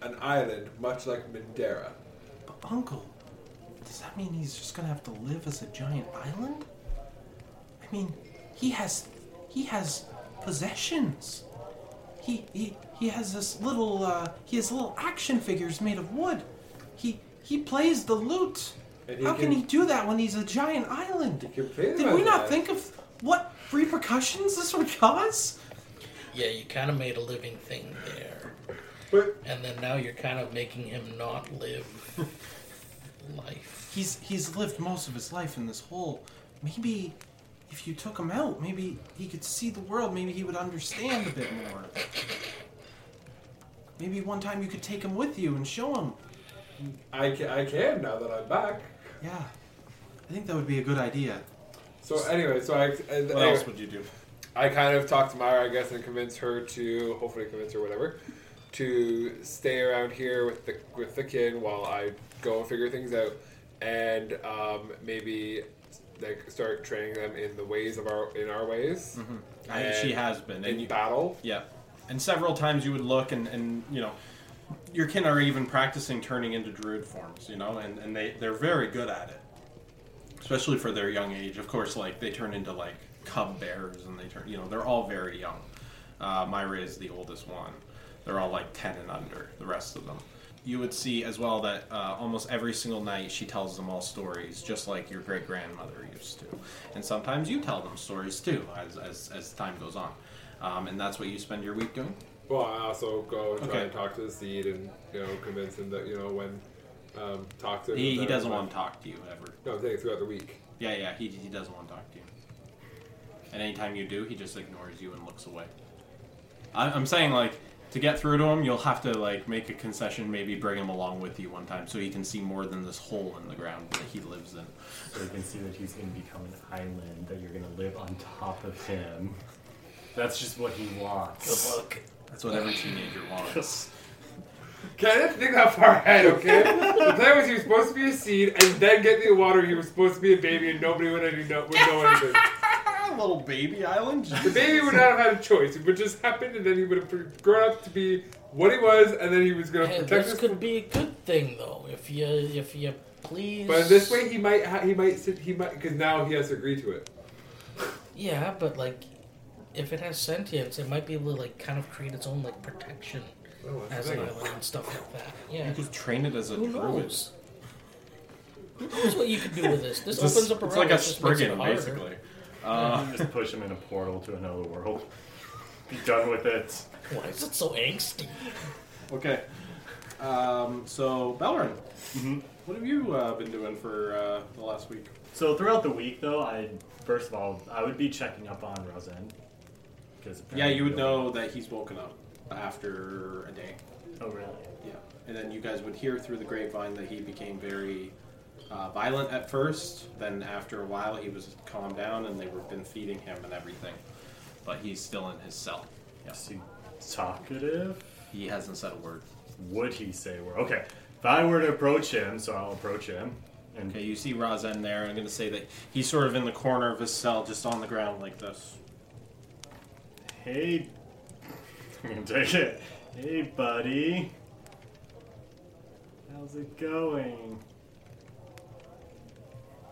an island much like Mindera. But uncle, does that mean he's just gonna have to live as a giant island? I mean, he has he has possessions. He he he has this little uh, he has little action figures made of wood. He he plays the lute. And How can, can- he do that when he's a giant island? can play them Did we not that. think of what repercussions this would cause? Yeah, you kind of made a living thing there, But and then now you're kind of making him not live [LAUGHS] life. He's he's lived most of his life in this hole. Maybe if you took him out, maybe he could see the world. Maybe he would understand a bit more. Maybe one time you could take him with you and show him. I can, I can now that I'm back. Yeah, I think that would be a good idea. So anyway, so I and, What anyway, else would you do? I kind of talked to Myra, I guess, and convinced her to hopefully convince her whatever to stay around here with the with the kid while I go and figure things out, and um, maybe like start training them in the ways of our in our ways. I, And she has been, in you, battle. yeah, and several times you would look and and you know. Your kin are even practicing turning into druid forms, you know, and, and they, they're very good at it. Especially for their young age. Of course, like, they turn into, like, cub bears, and they turn, you know, they're all very young. Uh, Myra is the oldest one. They're all, like, 10 and under, the rest of them. You would see as well that uh, almost every single night she tells them all stories, just like your great grandmother used to. And sometimes you tell them stories too, as, as, as time goes on. Um, and that's what you spend your week doing? Well, I also go and try Okay. and talk to the seed and you know convince him that you know when um, talk to him. He, he doesn't want to talk to you ever. No, I'm saying throughout the week. Yeah, yeah, he, he doesn't want to talk to you. And anytime you do, he just ignores you and looks away. I, I'm saying, like, to get through to him, you'll have to, like, make a concession, maybe bring him along with you one time so he can see more than this hole in the ground that he lives in. So you can see that he's going to become an island, that you're going to live on top of him. That's just what he wants. Good luck. That's what every teenager wants. Okay, I didn't think that far ahead, okay? the plan was he was supposed to be a seed and then get in the water, he was supposed to be a baby and nobody would, any know, would know anything. [LAUGHS] little baby island? The baby would not have had a choice. It would just happen and then he would have grown up to be what he was and then he was going to Hey, protect this us. could be a good thing though, if you if you please. But in this way, he might, ha- he might sit, he might, because now he has to agree to it. Yeah, but like, if it has sentience, it might be able to like kind of create its own like protection Oh, that's as an thing. island and stuff like that. Yeah. You could train it as a Who druid. knows? Who knows what you could do with this? This It's, opens up a it's realm like a that just makes it Spriggan, harder. basically. [LAUGHS] Uh, just push him in a portal to another world. Be done with it. Why is it so angsty? okay. Um, so, Belrin, Mhm. what have you uh, been doing for uh, the last week? So throughout the week, though, I first of all I would be checking up on Roseanne Because Yeah, you would know that he's woken up after a day. Oh, really? Yeah, and then you guys would hear through the grapevine that he became very uh, violent at first. Then after a while, he was calmed down, and they were been feeding him and everything. But he's still in his cell. Yeah, Is he talkative? he hasn't said a word. Would he say word? Okay. If I were to approach him, so I'll approach him. And Okay, you see Razen there. I'm going to say that he's sort of in the corner of his cell, just on the ground like this. hey, I'm gonna take it. Hey, buddy. How's it going?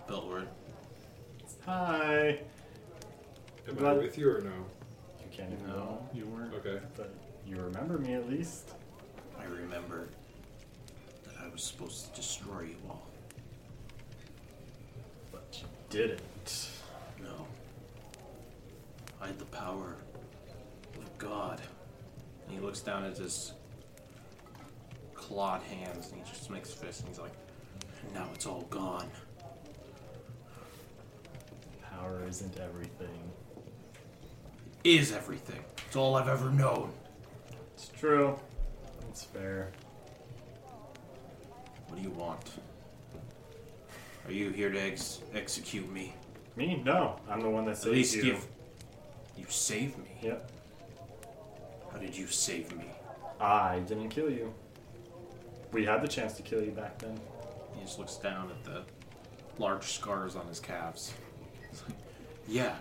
Biltward. Hi. Am I Well- with you or no? You can't even know, you weren't. Okay. but you remember me at least. I remember that I was supposed to destroy you all. But you didn't. No. I had the power of God. Looks down at his clawed hands and he just makes fists and he's like, and now it's all gone. Power isn't everything. Is everything. It's all I've ever known. It's true. It's fair. What do you want? Are you here to ex- execute me? Me? No. I'm the one that At least you. give. You saved me. Yep. How did you save me? I didn't kill you. We had the chance to kill you back then. He just looks down at the large scars on his calves. He's like, yeah,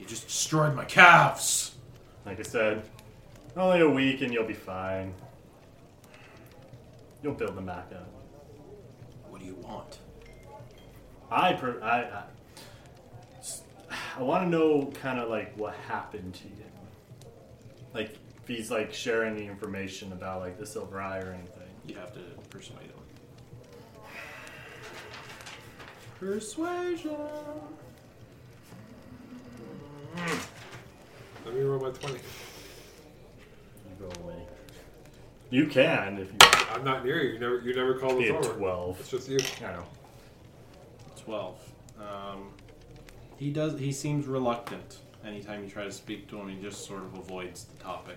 you just destroyed my calves. Like I said, only a week and you'll be fine. You'll build them back up. What do you want? I, per- I, I, I want to know kind of like what happened to you. Like if he's like sharing the information about like the silver eye or anything. You have to persuade him. Persuasion. Let me roll my 20. You go away. You can if you I'm not near you. You never, you never called be us over. twelve. It's just you. I know. Twelve. Um, he does. He seems reluctant. Anytime you try to speak to him, he just sort of avoids the topic,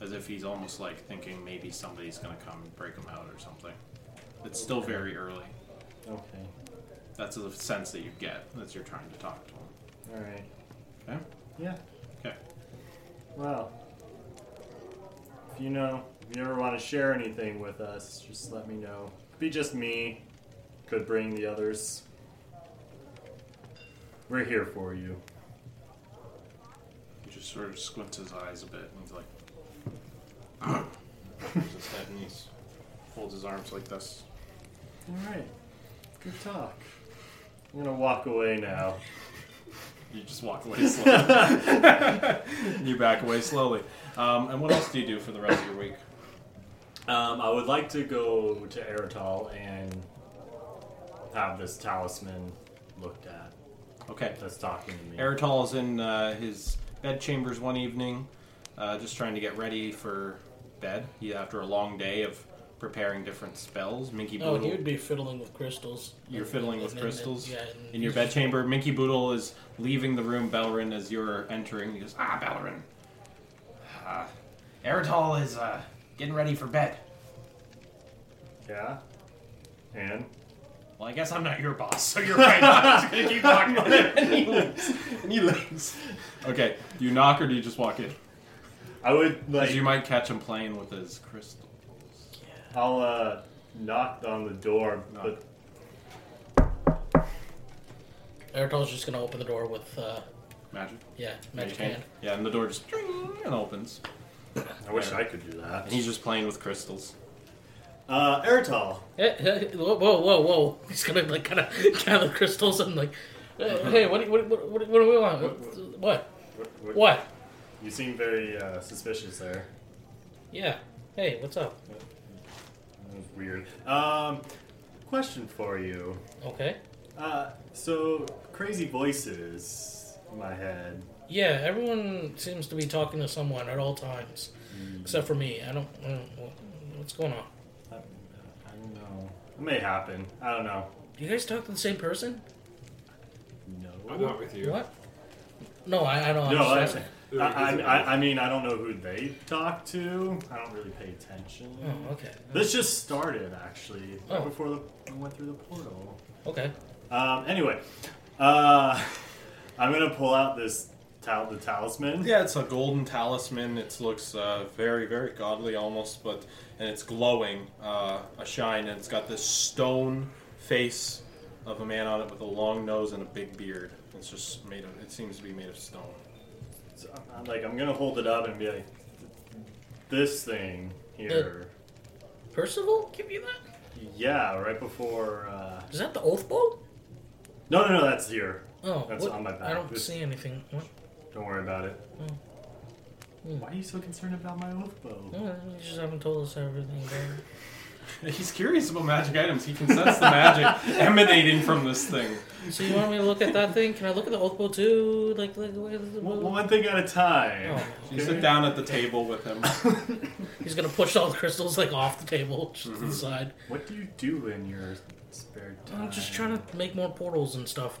as if he's almost like thinking maybe somebody's going to come and break him out or something. It's still very early. Okay. That's the sense that you get as you're trying to talk to him. All right. Okay. Yeah. Okay. Well, if you know, if you ever want to share anything with us, just let me know. Could be just me. Could bring the others. We're here for you. He just sort of squints his eyes a bit and he's like, Turns his head and he's folds his arms like this. All right. Good talk. I'm gonna walk away now. You just walk away [LAUGHS] slowly. you back away slowly. Um, and what else do you do for the rest of your week? Um, I would like to go to Eritol and have this talisman looked at. Okay. That's talking to me. Eritol is in uh, his bed chambers one evening, uh, just trying to get ready for bed. He, after a long day of preparing different spells, Minky Oh, Boodle. he would be fiddling with crystals. You're And- fiddling with and- and- crystals yeah. and in your he's- bedchamber. Minky Boodle is leaving the room. Belrin, as you're entering, he goes, "Ah, Belrin, uh, Eritol is uh, getting ready for bed." Yeah. And Well, I guess I'm not your boss, so you're right. I'm just gonna keep [LAUGHS] talking. and he leaves. And he leaves. Okay, do you knock or do you just walk in? I would like. Because you might catch him playing with his crystal. I'll uh, knock on the door, Knock. but Eritol's just gonna open the door with, uh, Magic. yeah, magic Magic hand. Yeah, and the door just and opens. I wish I could do that. And he's just playing with crystals. Uh, Eritol. Hey, hey, whoa, whoa, whoa, whoa! [LAUGHS] He's gonna like kind of gather crystals and like, hey, hey, what, do you- what, what, what, what do we want? What- What? You seem very uh, suspicious there. Yeah. Hey, what's up? That was weird. Um, question for you. Okay. Uh, so crazy voices in my head. Yeah, everyone seems to be talking to someone at all times, except for me. I don't. I don't what's going on? I, I don't know. It may happen. I don't know. Do you guys talk to the same person? No. I'm not with you. What? No, I, I don't. No, I, understand. I, I, I, I mean, I don't know who they talk to. I don't really pay attention. Oh, okay. This just started actually right Oh. before the, we went through the portal. Okay. Um, anyway, uh, [LAUGHS] I'm gonna pull out this tal- the talisman. Yeah, it's a golden talisman. It looks uh, very, very godly almost, but and it's glowing, uh, a shine, and it's got this stone face of a man on it with a long nose and a big beard. It's just made of. It seems to be made of stone. So, I'm like, I'm gonna hold it up and be like, this thing here. Percival, give you that? Yeah, right before. Uh... Is that the oath bow? No, no, no, that's here. Oh, That's what- on my back. I don't This- see anything. What? Don't worry about it. Hmm. Why are you so concerned about my oath bow? Oh, you just haven't told us everything, babe. [LAUGHS] He's curious about magic items. He can sense the magic [LAUGHS] emanating from this thing. So you want me to look at that thing? Can I look at the oath bow too? Like, like the One one thing at a time. Oh, You sit down at the table with him. [LAUGHS] he's gonna push all the crystals like off the table, just to the side. What do you do in your spare time? I'm just trying to make more portals and stuff.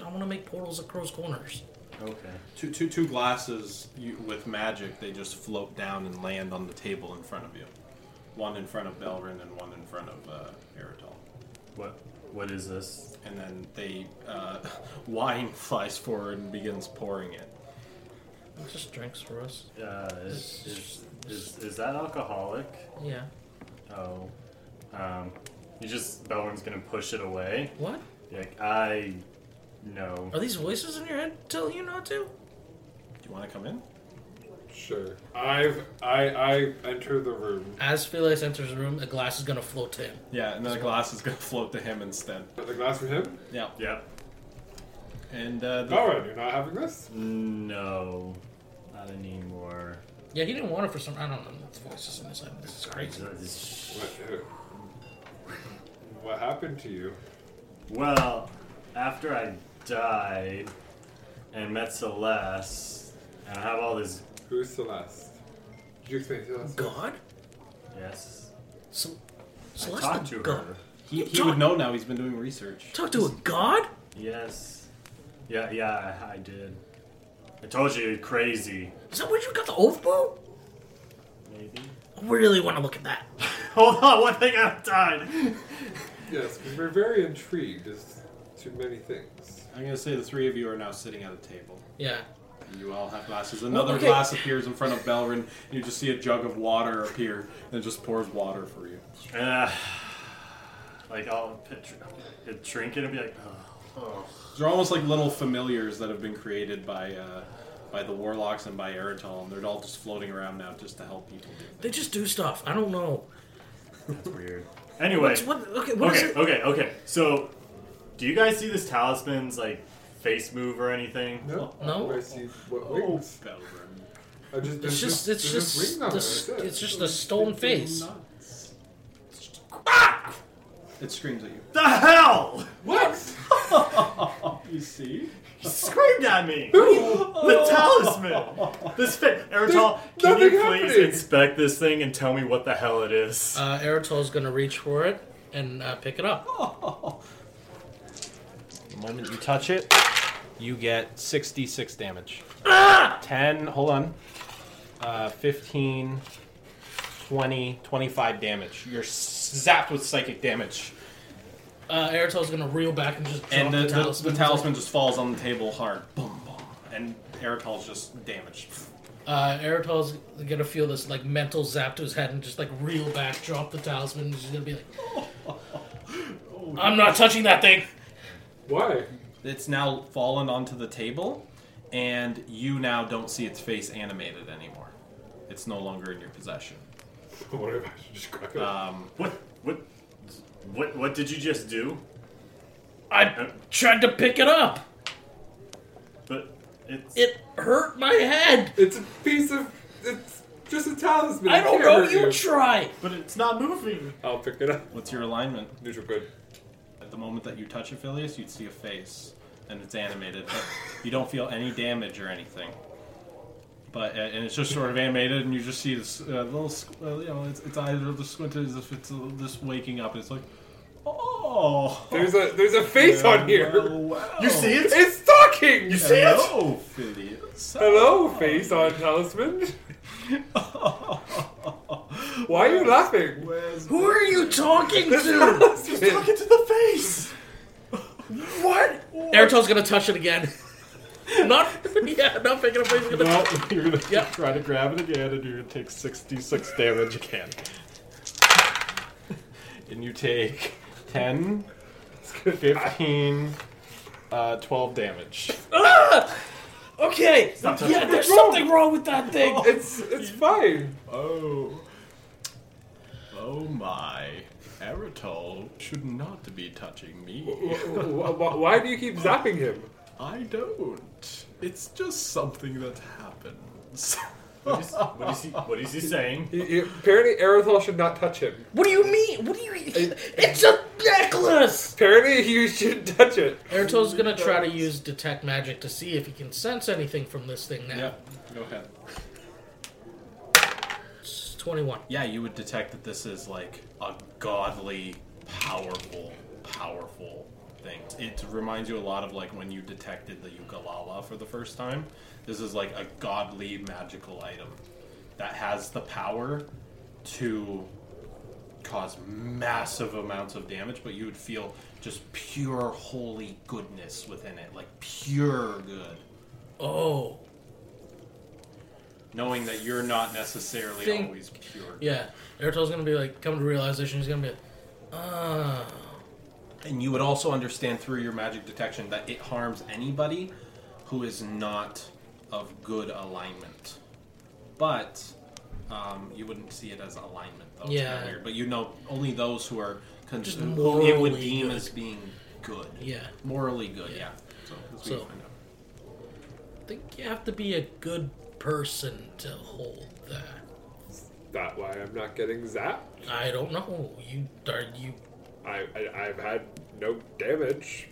I want to make portals across corners. Okay. Two, two, two glasses you, with magic. They just float down and land on the table in front of you. One in front of Belrin and one in front of uh, Eritol. What? What is this? and then they uh, [LAUGHS] wine flies forward and begins pouring it. Just drinks for us. Uh, is, is, is, is that alcoholic? Yeah. Oh. Um, you just, Belrin's gonna push it away. What? Like, I. No. Are these voices in your head telling you not to? Do you want to come in? Sure. I've I I enter the room. As Felix enters the room, the glass is gonna float to him. Yeah, and then the glass is going to float to him instead. Got the glass for him. Yeah, Yeah. and uh, the, Alright, you're not having this. No. Not anymore. Yeah, he didn't want it for some. I don't know. It's voices in his head. This is crazy. What, what happened to you? Well, after I died and met Celeste, and I have all this. Who's Celeste? Did you explain Celeste? God? Yes. So, I Celeste talked the to God. her. he, he would know now. He's been doing research. Talk to a god? Yes. Yeah, yeah, I, I did. I told you, crazy. Is that where you got the oath bow? Maybe. I really want to look at that. [LAUGHS] Hold on, one thing at a time. Yes, we're very intrigued as to many things. I'm going to say the three of you are now sitting at a table. Yeah. You all have glasses. Another okay. glass appears in front of Belrin, and you just see a jug of water appear, and it just pours water for you. Uh, like, I'll picture, I'd drink it and be like, oh, oh. They're almost like little familiars that have been created by uh, by the warlocks and by Eritol, and they're all just floating around now just to help people. They just do stuff. I don't know. That's weird. Anyway. What's, what? Okay. What is okay, it? okay, okay. So, do you guys see this talisman's like face move or anything? No, No. I see what Oh, wings. Belrin. I just, It's there's just. there's It's just. wings on it, This, that's it. it's just a stone face. Nuts. It screams at you. The hell! What? [LAUGHS] You see? He screamed at me! the talisman! This fit. Eritol, There's can you nothing please happening. inspect this thing and tell me what the hell it is? Uh, Eritol's gonna reach for it and uh, pick it up. [LAUGHS] The moment you touch it, you get 66 damage. 10, hold on. Uh, 15, 20, 25 damage. You're zapped with psychic damage. Uh, Eritol's gonna reel back and just drop And the, the, the, talisman. the talisman just falls on the table hard. Boom, boom. And Eritol's just damaged. Uh, Eritol's gonna feel this like mental zap to his head and just like reel back, drop the talisman, and he's gonna be like, [LAUGHS] "I'm not touching that thing." Why? It's now fallen onto the table, and you now don't see its face animated anymore. It's no longer in your possession. [LAUGHS] What if I should just grab it? Um, what, what, what, what did you just do? I tried to pick it up. But it's. It hurt my head. it's a piece of. It's just a talisman. I It don't can't know. hurt You try. but it's not moving. I'll pick it up. what's your alignment? Neutral good. At the moment that you touch Aphilius, you'd see a face, and it's animated, but you don't feel any damage or anything. But uh, and it's just sort of animated, and you just see this uh, little, squ- uh, you know, its, its eyes are just squinted as if it's just waking up. and It's like, oh, There's a there's a face on here. Wow. You see it? It's talking. You see it? Hello, Phileas. Hello, face on talisman. Why are you laughing? Where's Who are you talking to? [LAUGHS] Talisman. Talking to the face. what? Eritol's gonna touch it again. Not, yeah, not picking up. He's gonna. No, you're gonna Yep. try to grab it again, and you're gonna take 66 damage again. and you take 10, 15, uh, 12 damage. Okay. touching Yeah, it. there's something wrong with that thing. [LAUGHS] It's it's fine. Oh. Oh my. Eritol should not be touching me. Wh- wh- Why do you keep zapping him? I don't. It's just something that happens. [LAUGHS] What is, what is he? What is he saying? He- he- apparently, Eritol should not touch him. What do you mean? What do you? It's a necklace. Apparently, he shouldn't touch it. Eritol's gonna try to use detect magic to see if he can sense anything from this thing now. Yeah, go ahead. It's Twenty-one. Yeah, you would detect that this is like a godly, powerful, powerful thing. It reminds you a lot of like when you detected the Ugalala for the first time. This is like a godly, magical item that has the power to cause massive amounts of damage, but you would feel just pure holy goodness within it, like pure good. Oh, Knowing that you're not necessarily Think- always pure. yeah. Eritol's gonna be like, come to realization. He's gonna be, like, ah. And you would also understand through your magic detection that it harms anybody who is not of good alignment. But um, you wouldn't see it as alignment, though. It's Yeah. kinda weird. But you know only those who are con- Just who it would morally deem good. as being good. Yeah. Morally good, yeah. So, as we So- find out. I think you have to be a good person to hold that. That why I'm not getting zapped. I don't know. You are you. I, I I've had no damage,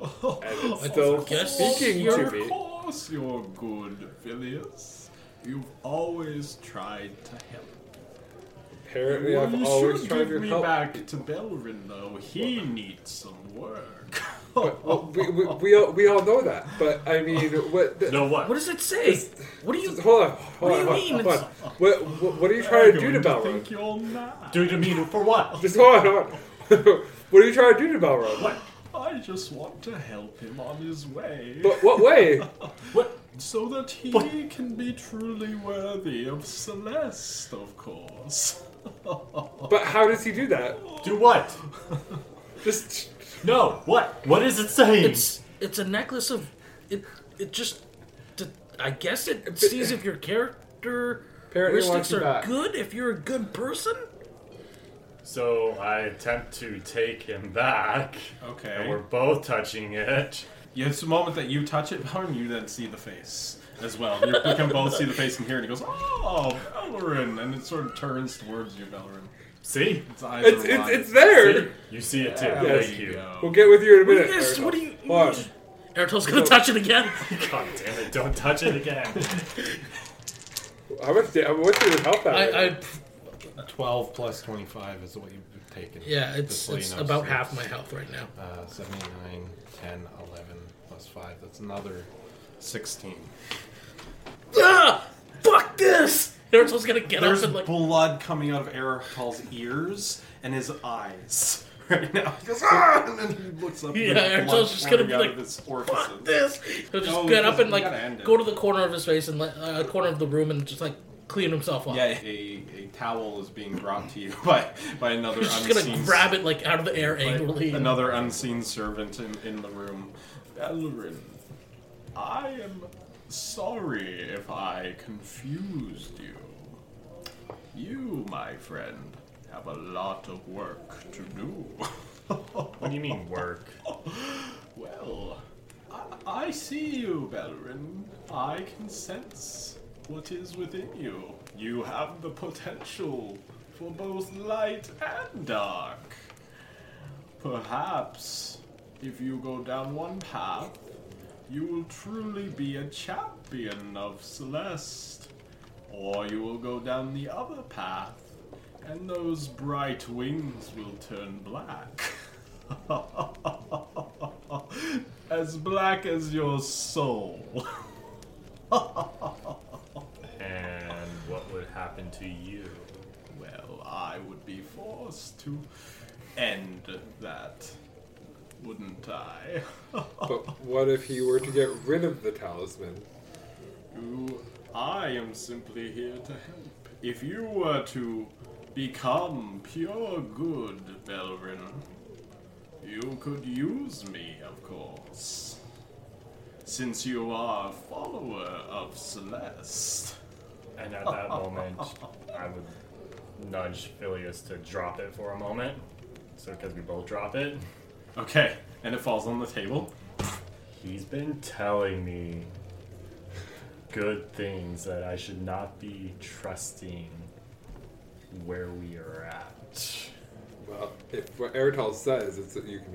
oh, and it's still speaking to me. Of course you're good, Phileas. You've always tried to help. Apparently, Well, I've you always should tried give to me help. back to Belrin, though. He needs some work. But, well, we, we, we, all, we all know that. But I mean, what? The, No what? What does it say? What do you? Hold on. Hold What do you hold mean hold on. What, what, what are you trying to do to I Balrog? think you're mad. Do you mean for what? Just hold on, hold on. [LAUGHS] what are you trying to do to Balrog? What? I just want to help him on his way. But what way? [LAUGHS] What? so that he But- can be truly worthy of Celeste, of course. [LAUGHS] But how does he do that? Do what? Just No. What? What is it saying? It's it's a necklace of it. It just. I guess it sees if your character Apparently characteristics are back. good. If you're a good person. So I attempt to take him back, Okay. and we're both touching it. Yeah, it's the moment that you touch it, Belrin, you then see the face as well. You can both see the face in here, and hear it. He goes, "Oh, Belrin," and it sort of turns towards you, Belrin. See? Its eyes it's are it's, wide. it's there. See? You see it too. Yeah, Yes. Thank you. go. We'll get with you in a What minute. you guys? Ariel. What do you? Hold on. Eritol's gonna touch it again. [LAUGHS] God damn it! Don't touch it again. How much? Da- what's your health at? I, I 12 plus 25 is what you've taken. yeah, it's Just so you it's know, about so half my health right now. Uh, 79, 10, 11, plus 5. That's another 16. Ah! Fuck this! Eritol's gonna get There's up and like. blood coming out of Eritol's ears and his eyes [LAUGHS] right now. He goes, ah! And then he looks up Yeah, and there's just gonna be like, Fuck this! He'll just No, get up and like go to the corner of his face and uh, corner of the room and just like clean himself up. Yeah, a, a towel is being brought to you [LAUGHS] by, by another He's just unseen gonna grab it like out of the air angrily. Another unseen servant in, in the room. Belrin, I am sorry if I confused you. You, my friend, have a lot of work to do. What do you mean work? [LAUGHS] Well, I, I see you, Belrin. I can sense what is within you. You have the potential for both light and dark. Perhaps, if you go down one path, you will truly be a champion of Celeste. Or you will go down the other path, and those bright wings will turn black. [LAUGHS] as black as your soul. [LAUGHS] And what would happen to you? Well, I would be forced to end that, wouldn't I? [LAUGHS] But what if he were to get rid of the talisman? You, I am simply here to help. If you were to become pure good, Belrin, you could use me, of course. Since you are a follower of Celeste. And at that [LAUGHS] moment, I would nudge Phileas to drop it for a moment. So, because we both drop it. Okay, and it falls on the table. He's been telling me good things that I should not be trusting where we are at. Well, if what Eritol says, it's that you can.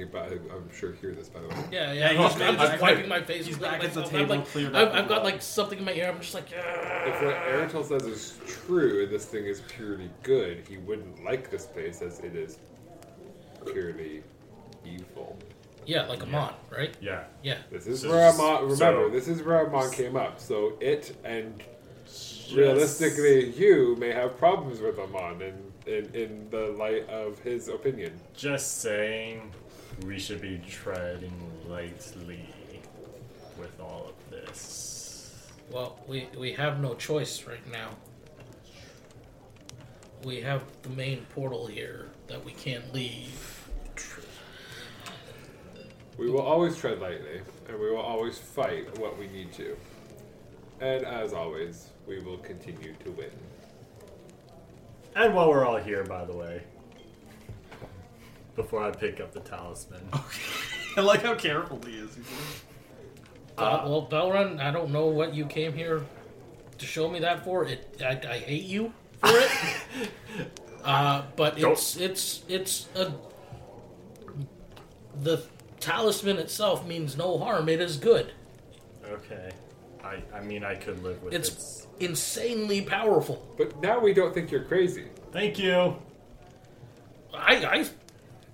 I'm sure hear this by the way. Yeah, yeah. Yeah, he's I'm, just wiping my face. he's and back at the myself, I'm table, like, cleared I've, I've got like something in my ear. I'm just like, "Ah." If what Eritol says is true, and this thing is purely good, he wouldn't like this place as it is purely evil. yeah, like Amon, right? Yeah. Yeah. This is So- where Amon. Remember, so- this is where Amon came up. So it and realistically, you may have problems with Amon in, in in the light of his opinion. Just saying, we should be treading lightly with all of this. Well, we we have no choice right now. We have the main portal here that we can't leave. We will always tread lightly, and we will always fight what we need to. And as always, we will continue to win. And while we're all here, by the way, before I pick up the talisman, [LAUGHS] Okay. I like how careful he is. Uh, well, Belrin, I don't know what you came here to show me that for. It, I, I hate you for it. [LAUGHS] uh, but Don't- it's it's it's a the talisman itself means no harm. It is good. okay. I, I mean, I could live with It's its. Insanely powerful. But now we don't think you're crazy. Thank you. I, I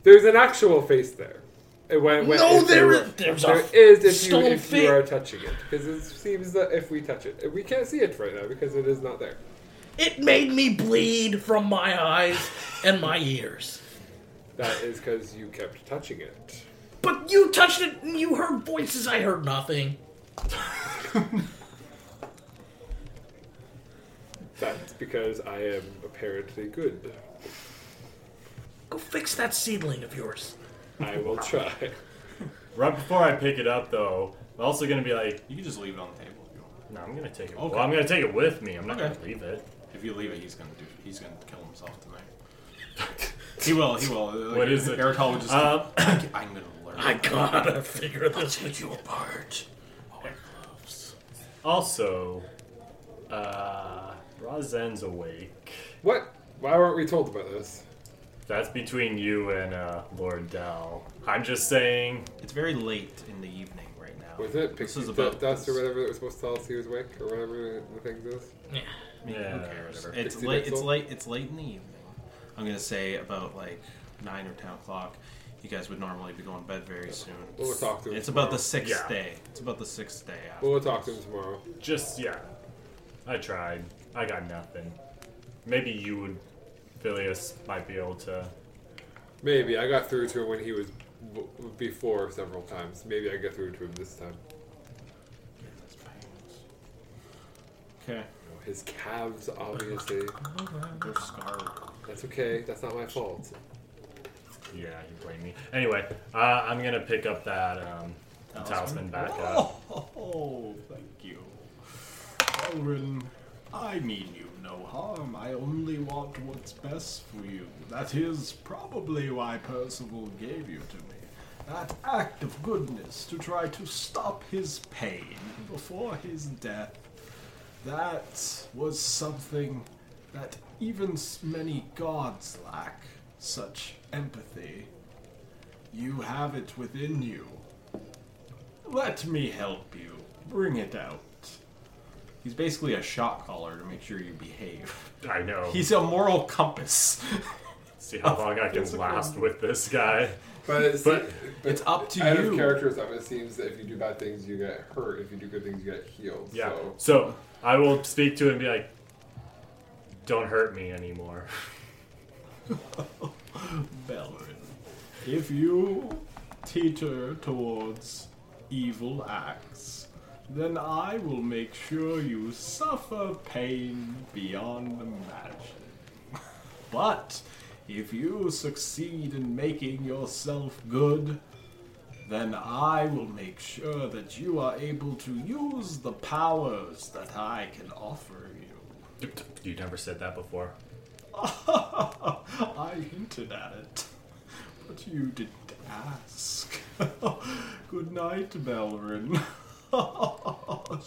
There's an actual face there. And When, when, No, if there you is- were- there's a there is if you if face. you are touching it because it seems that if we touch it, we can't see it right now because it is not there. it made me bleed from my eyes and my ears. That is because you kept touching it. But you touched it and you heard voices. I heard nothing. [LAUGHS] That's because I am apparently good. Go fix that seedling of yours. I will try. Right before I pick it up, though, I'm also gonna be like, You can just leave it on the table if you want. no, I'm gonna take it. Okay. Well, I'm gonna take it with me. I'm not Okay. gonna leave it. If you leave it, he's gonna do. He's gonna kill himself tonight. [LAUGHS] he will. He will. What is it? Eritol would just. Um, [COUGHS] I'm gonna learn. I gotta figure this out. you apart. Oh, my gloves. also, uh, Razen's awake. What? Why weren't we told about this? That's between you and uh, Lord Dell. I'm just saying. It's very late in the evening right now. Was it This Pixie is D- about Dust or whatever that was supposed to tell us he was awake or whatever the thing is? Yeah. I mean, Yeah, who cares? It's Pixie late. It's late. It's late in the evening. I'm gonna say about like nine or ten o'clock. You guys would normally be going to bed very soon. We'll talk to him It's about the sixth Yeah. day. It's about the sixth day. After. We'll talk to him tomorrow. Just yeah. I tried. I got nothing. Maybe you would, Phileas, might be able to. Maybe I got through to him when he was b- before several times. Maybe I get through to him this time. Okay. His calves, obviously. They're scarred. That's okay. That's not my fault. Yeah, you blame me. Anyway, uh, I'm gonna pick up that um, talisman back up. Oh, thank you. Elrin, I mean you no harm. I only want what's best for you. That is probably why Percival gave you to me. That act of goodness to try to stop his pain before his death. That was something that even many gods lack such empathy. You have it within you. Let me help you. Bring it out. He's basically a shot caller to make sure you behave. I know. He's a moral compass. See how long I can last with this guy. But it's, But It's up to out you. of character stuff, it seems that if you do bad things, you get hurt. If you do good things, you get healed. Yeah. So So I will speak to him and be like, "Don't hurt me anymore." [LAUGHS] Belrin, if you teeter towards evil acts, then I will make sure you suffer pain beyond imagining. [LAUGHS] But if you succeed in making yourself good, then I will make sure that you are able to use the powers that I can offer you. [LAUGHS] You never said that before. [LAUGHS] I hinted at it, but you didn't ask. Good night, Belrin. And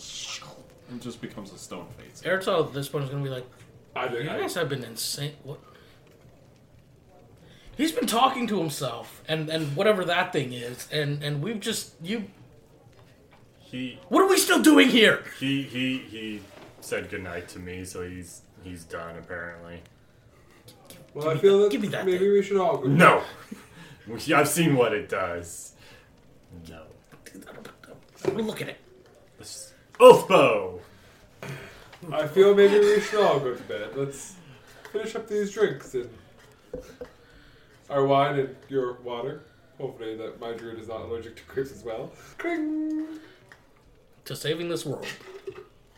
just becomes a stone face. Eritol at this point is gonna be like, I you think I, guys have been insane. What? He's been talking to himself and and whatever that thing is, and and we've just you. He What are we still doing here? he he he said goodnight to me, so he's he's done apparently. well, give I feel that- that, give me that maybe thing. we should all go. No, [LAUGHS] I've seen what it does. No, Look at it. This- Oathbow. I feel maybe we should all go to bed. Let's finish up these drinks and our wine and your water. Hopefully that my druid is not allergic to grapes as well. Cring! To saving this world.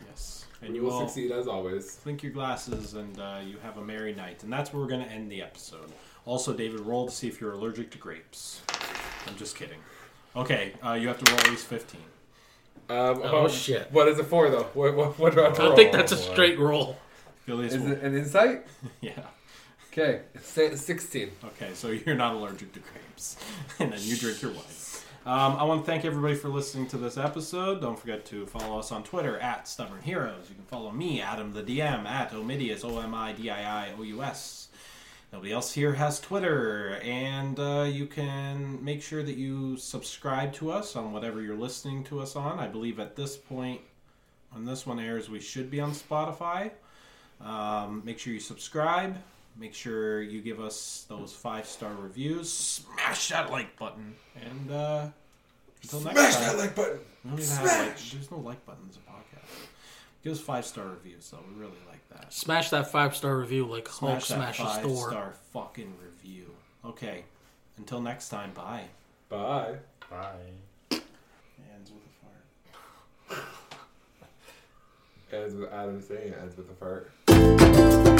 Yes. And We you will all succeed as always. clink your glasses and uh, you have a merry night. And that's where we're going to end the episode. Also, David, roll to see if you're allergic to grapes. I'm just kidding. Okay, uh, you have to roll at least 15. Um, Oh, shit. What is it for though? What, what, what do I have to I roll? think that's a straight roll. At Is roll- it an insight? [LAUGHS] Yeah. Okay, 16. Okay, so you're not allergic to grapes. [LAUGHS] and then you drink your wine. Um, I want to thank everybody for listening to this episode. Don't forget to follow us on Twitter at Stubborn Heroes. You can follow me, Adam the DM, at Omidius, O M I D I I O U S. Nobody else here has Twitter, and uh, you can make sure that you subscribe to us on whatever you're listening to us on. I believe at this point, when this one airs, we should be on Spotify. Um, make sure you subscribe. Make sure you give us those five star reviews. Smash that like button. And uh, until next Smash time. that like button. we don't even have like, Smash! there's no like buttons. Give us five star reviews though. We really like that. Smash that five star review like Hulk Smash that smash a five store. star fucking review. Okay. Until next time. Bye. Bye. Bye. Ends with a fart. Ends with Adam saying it ends with a fart.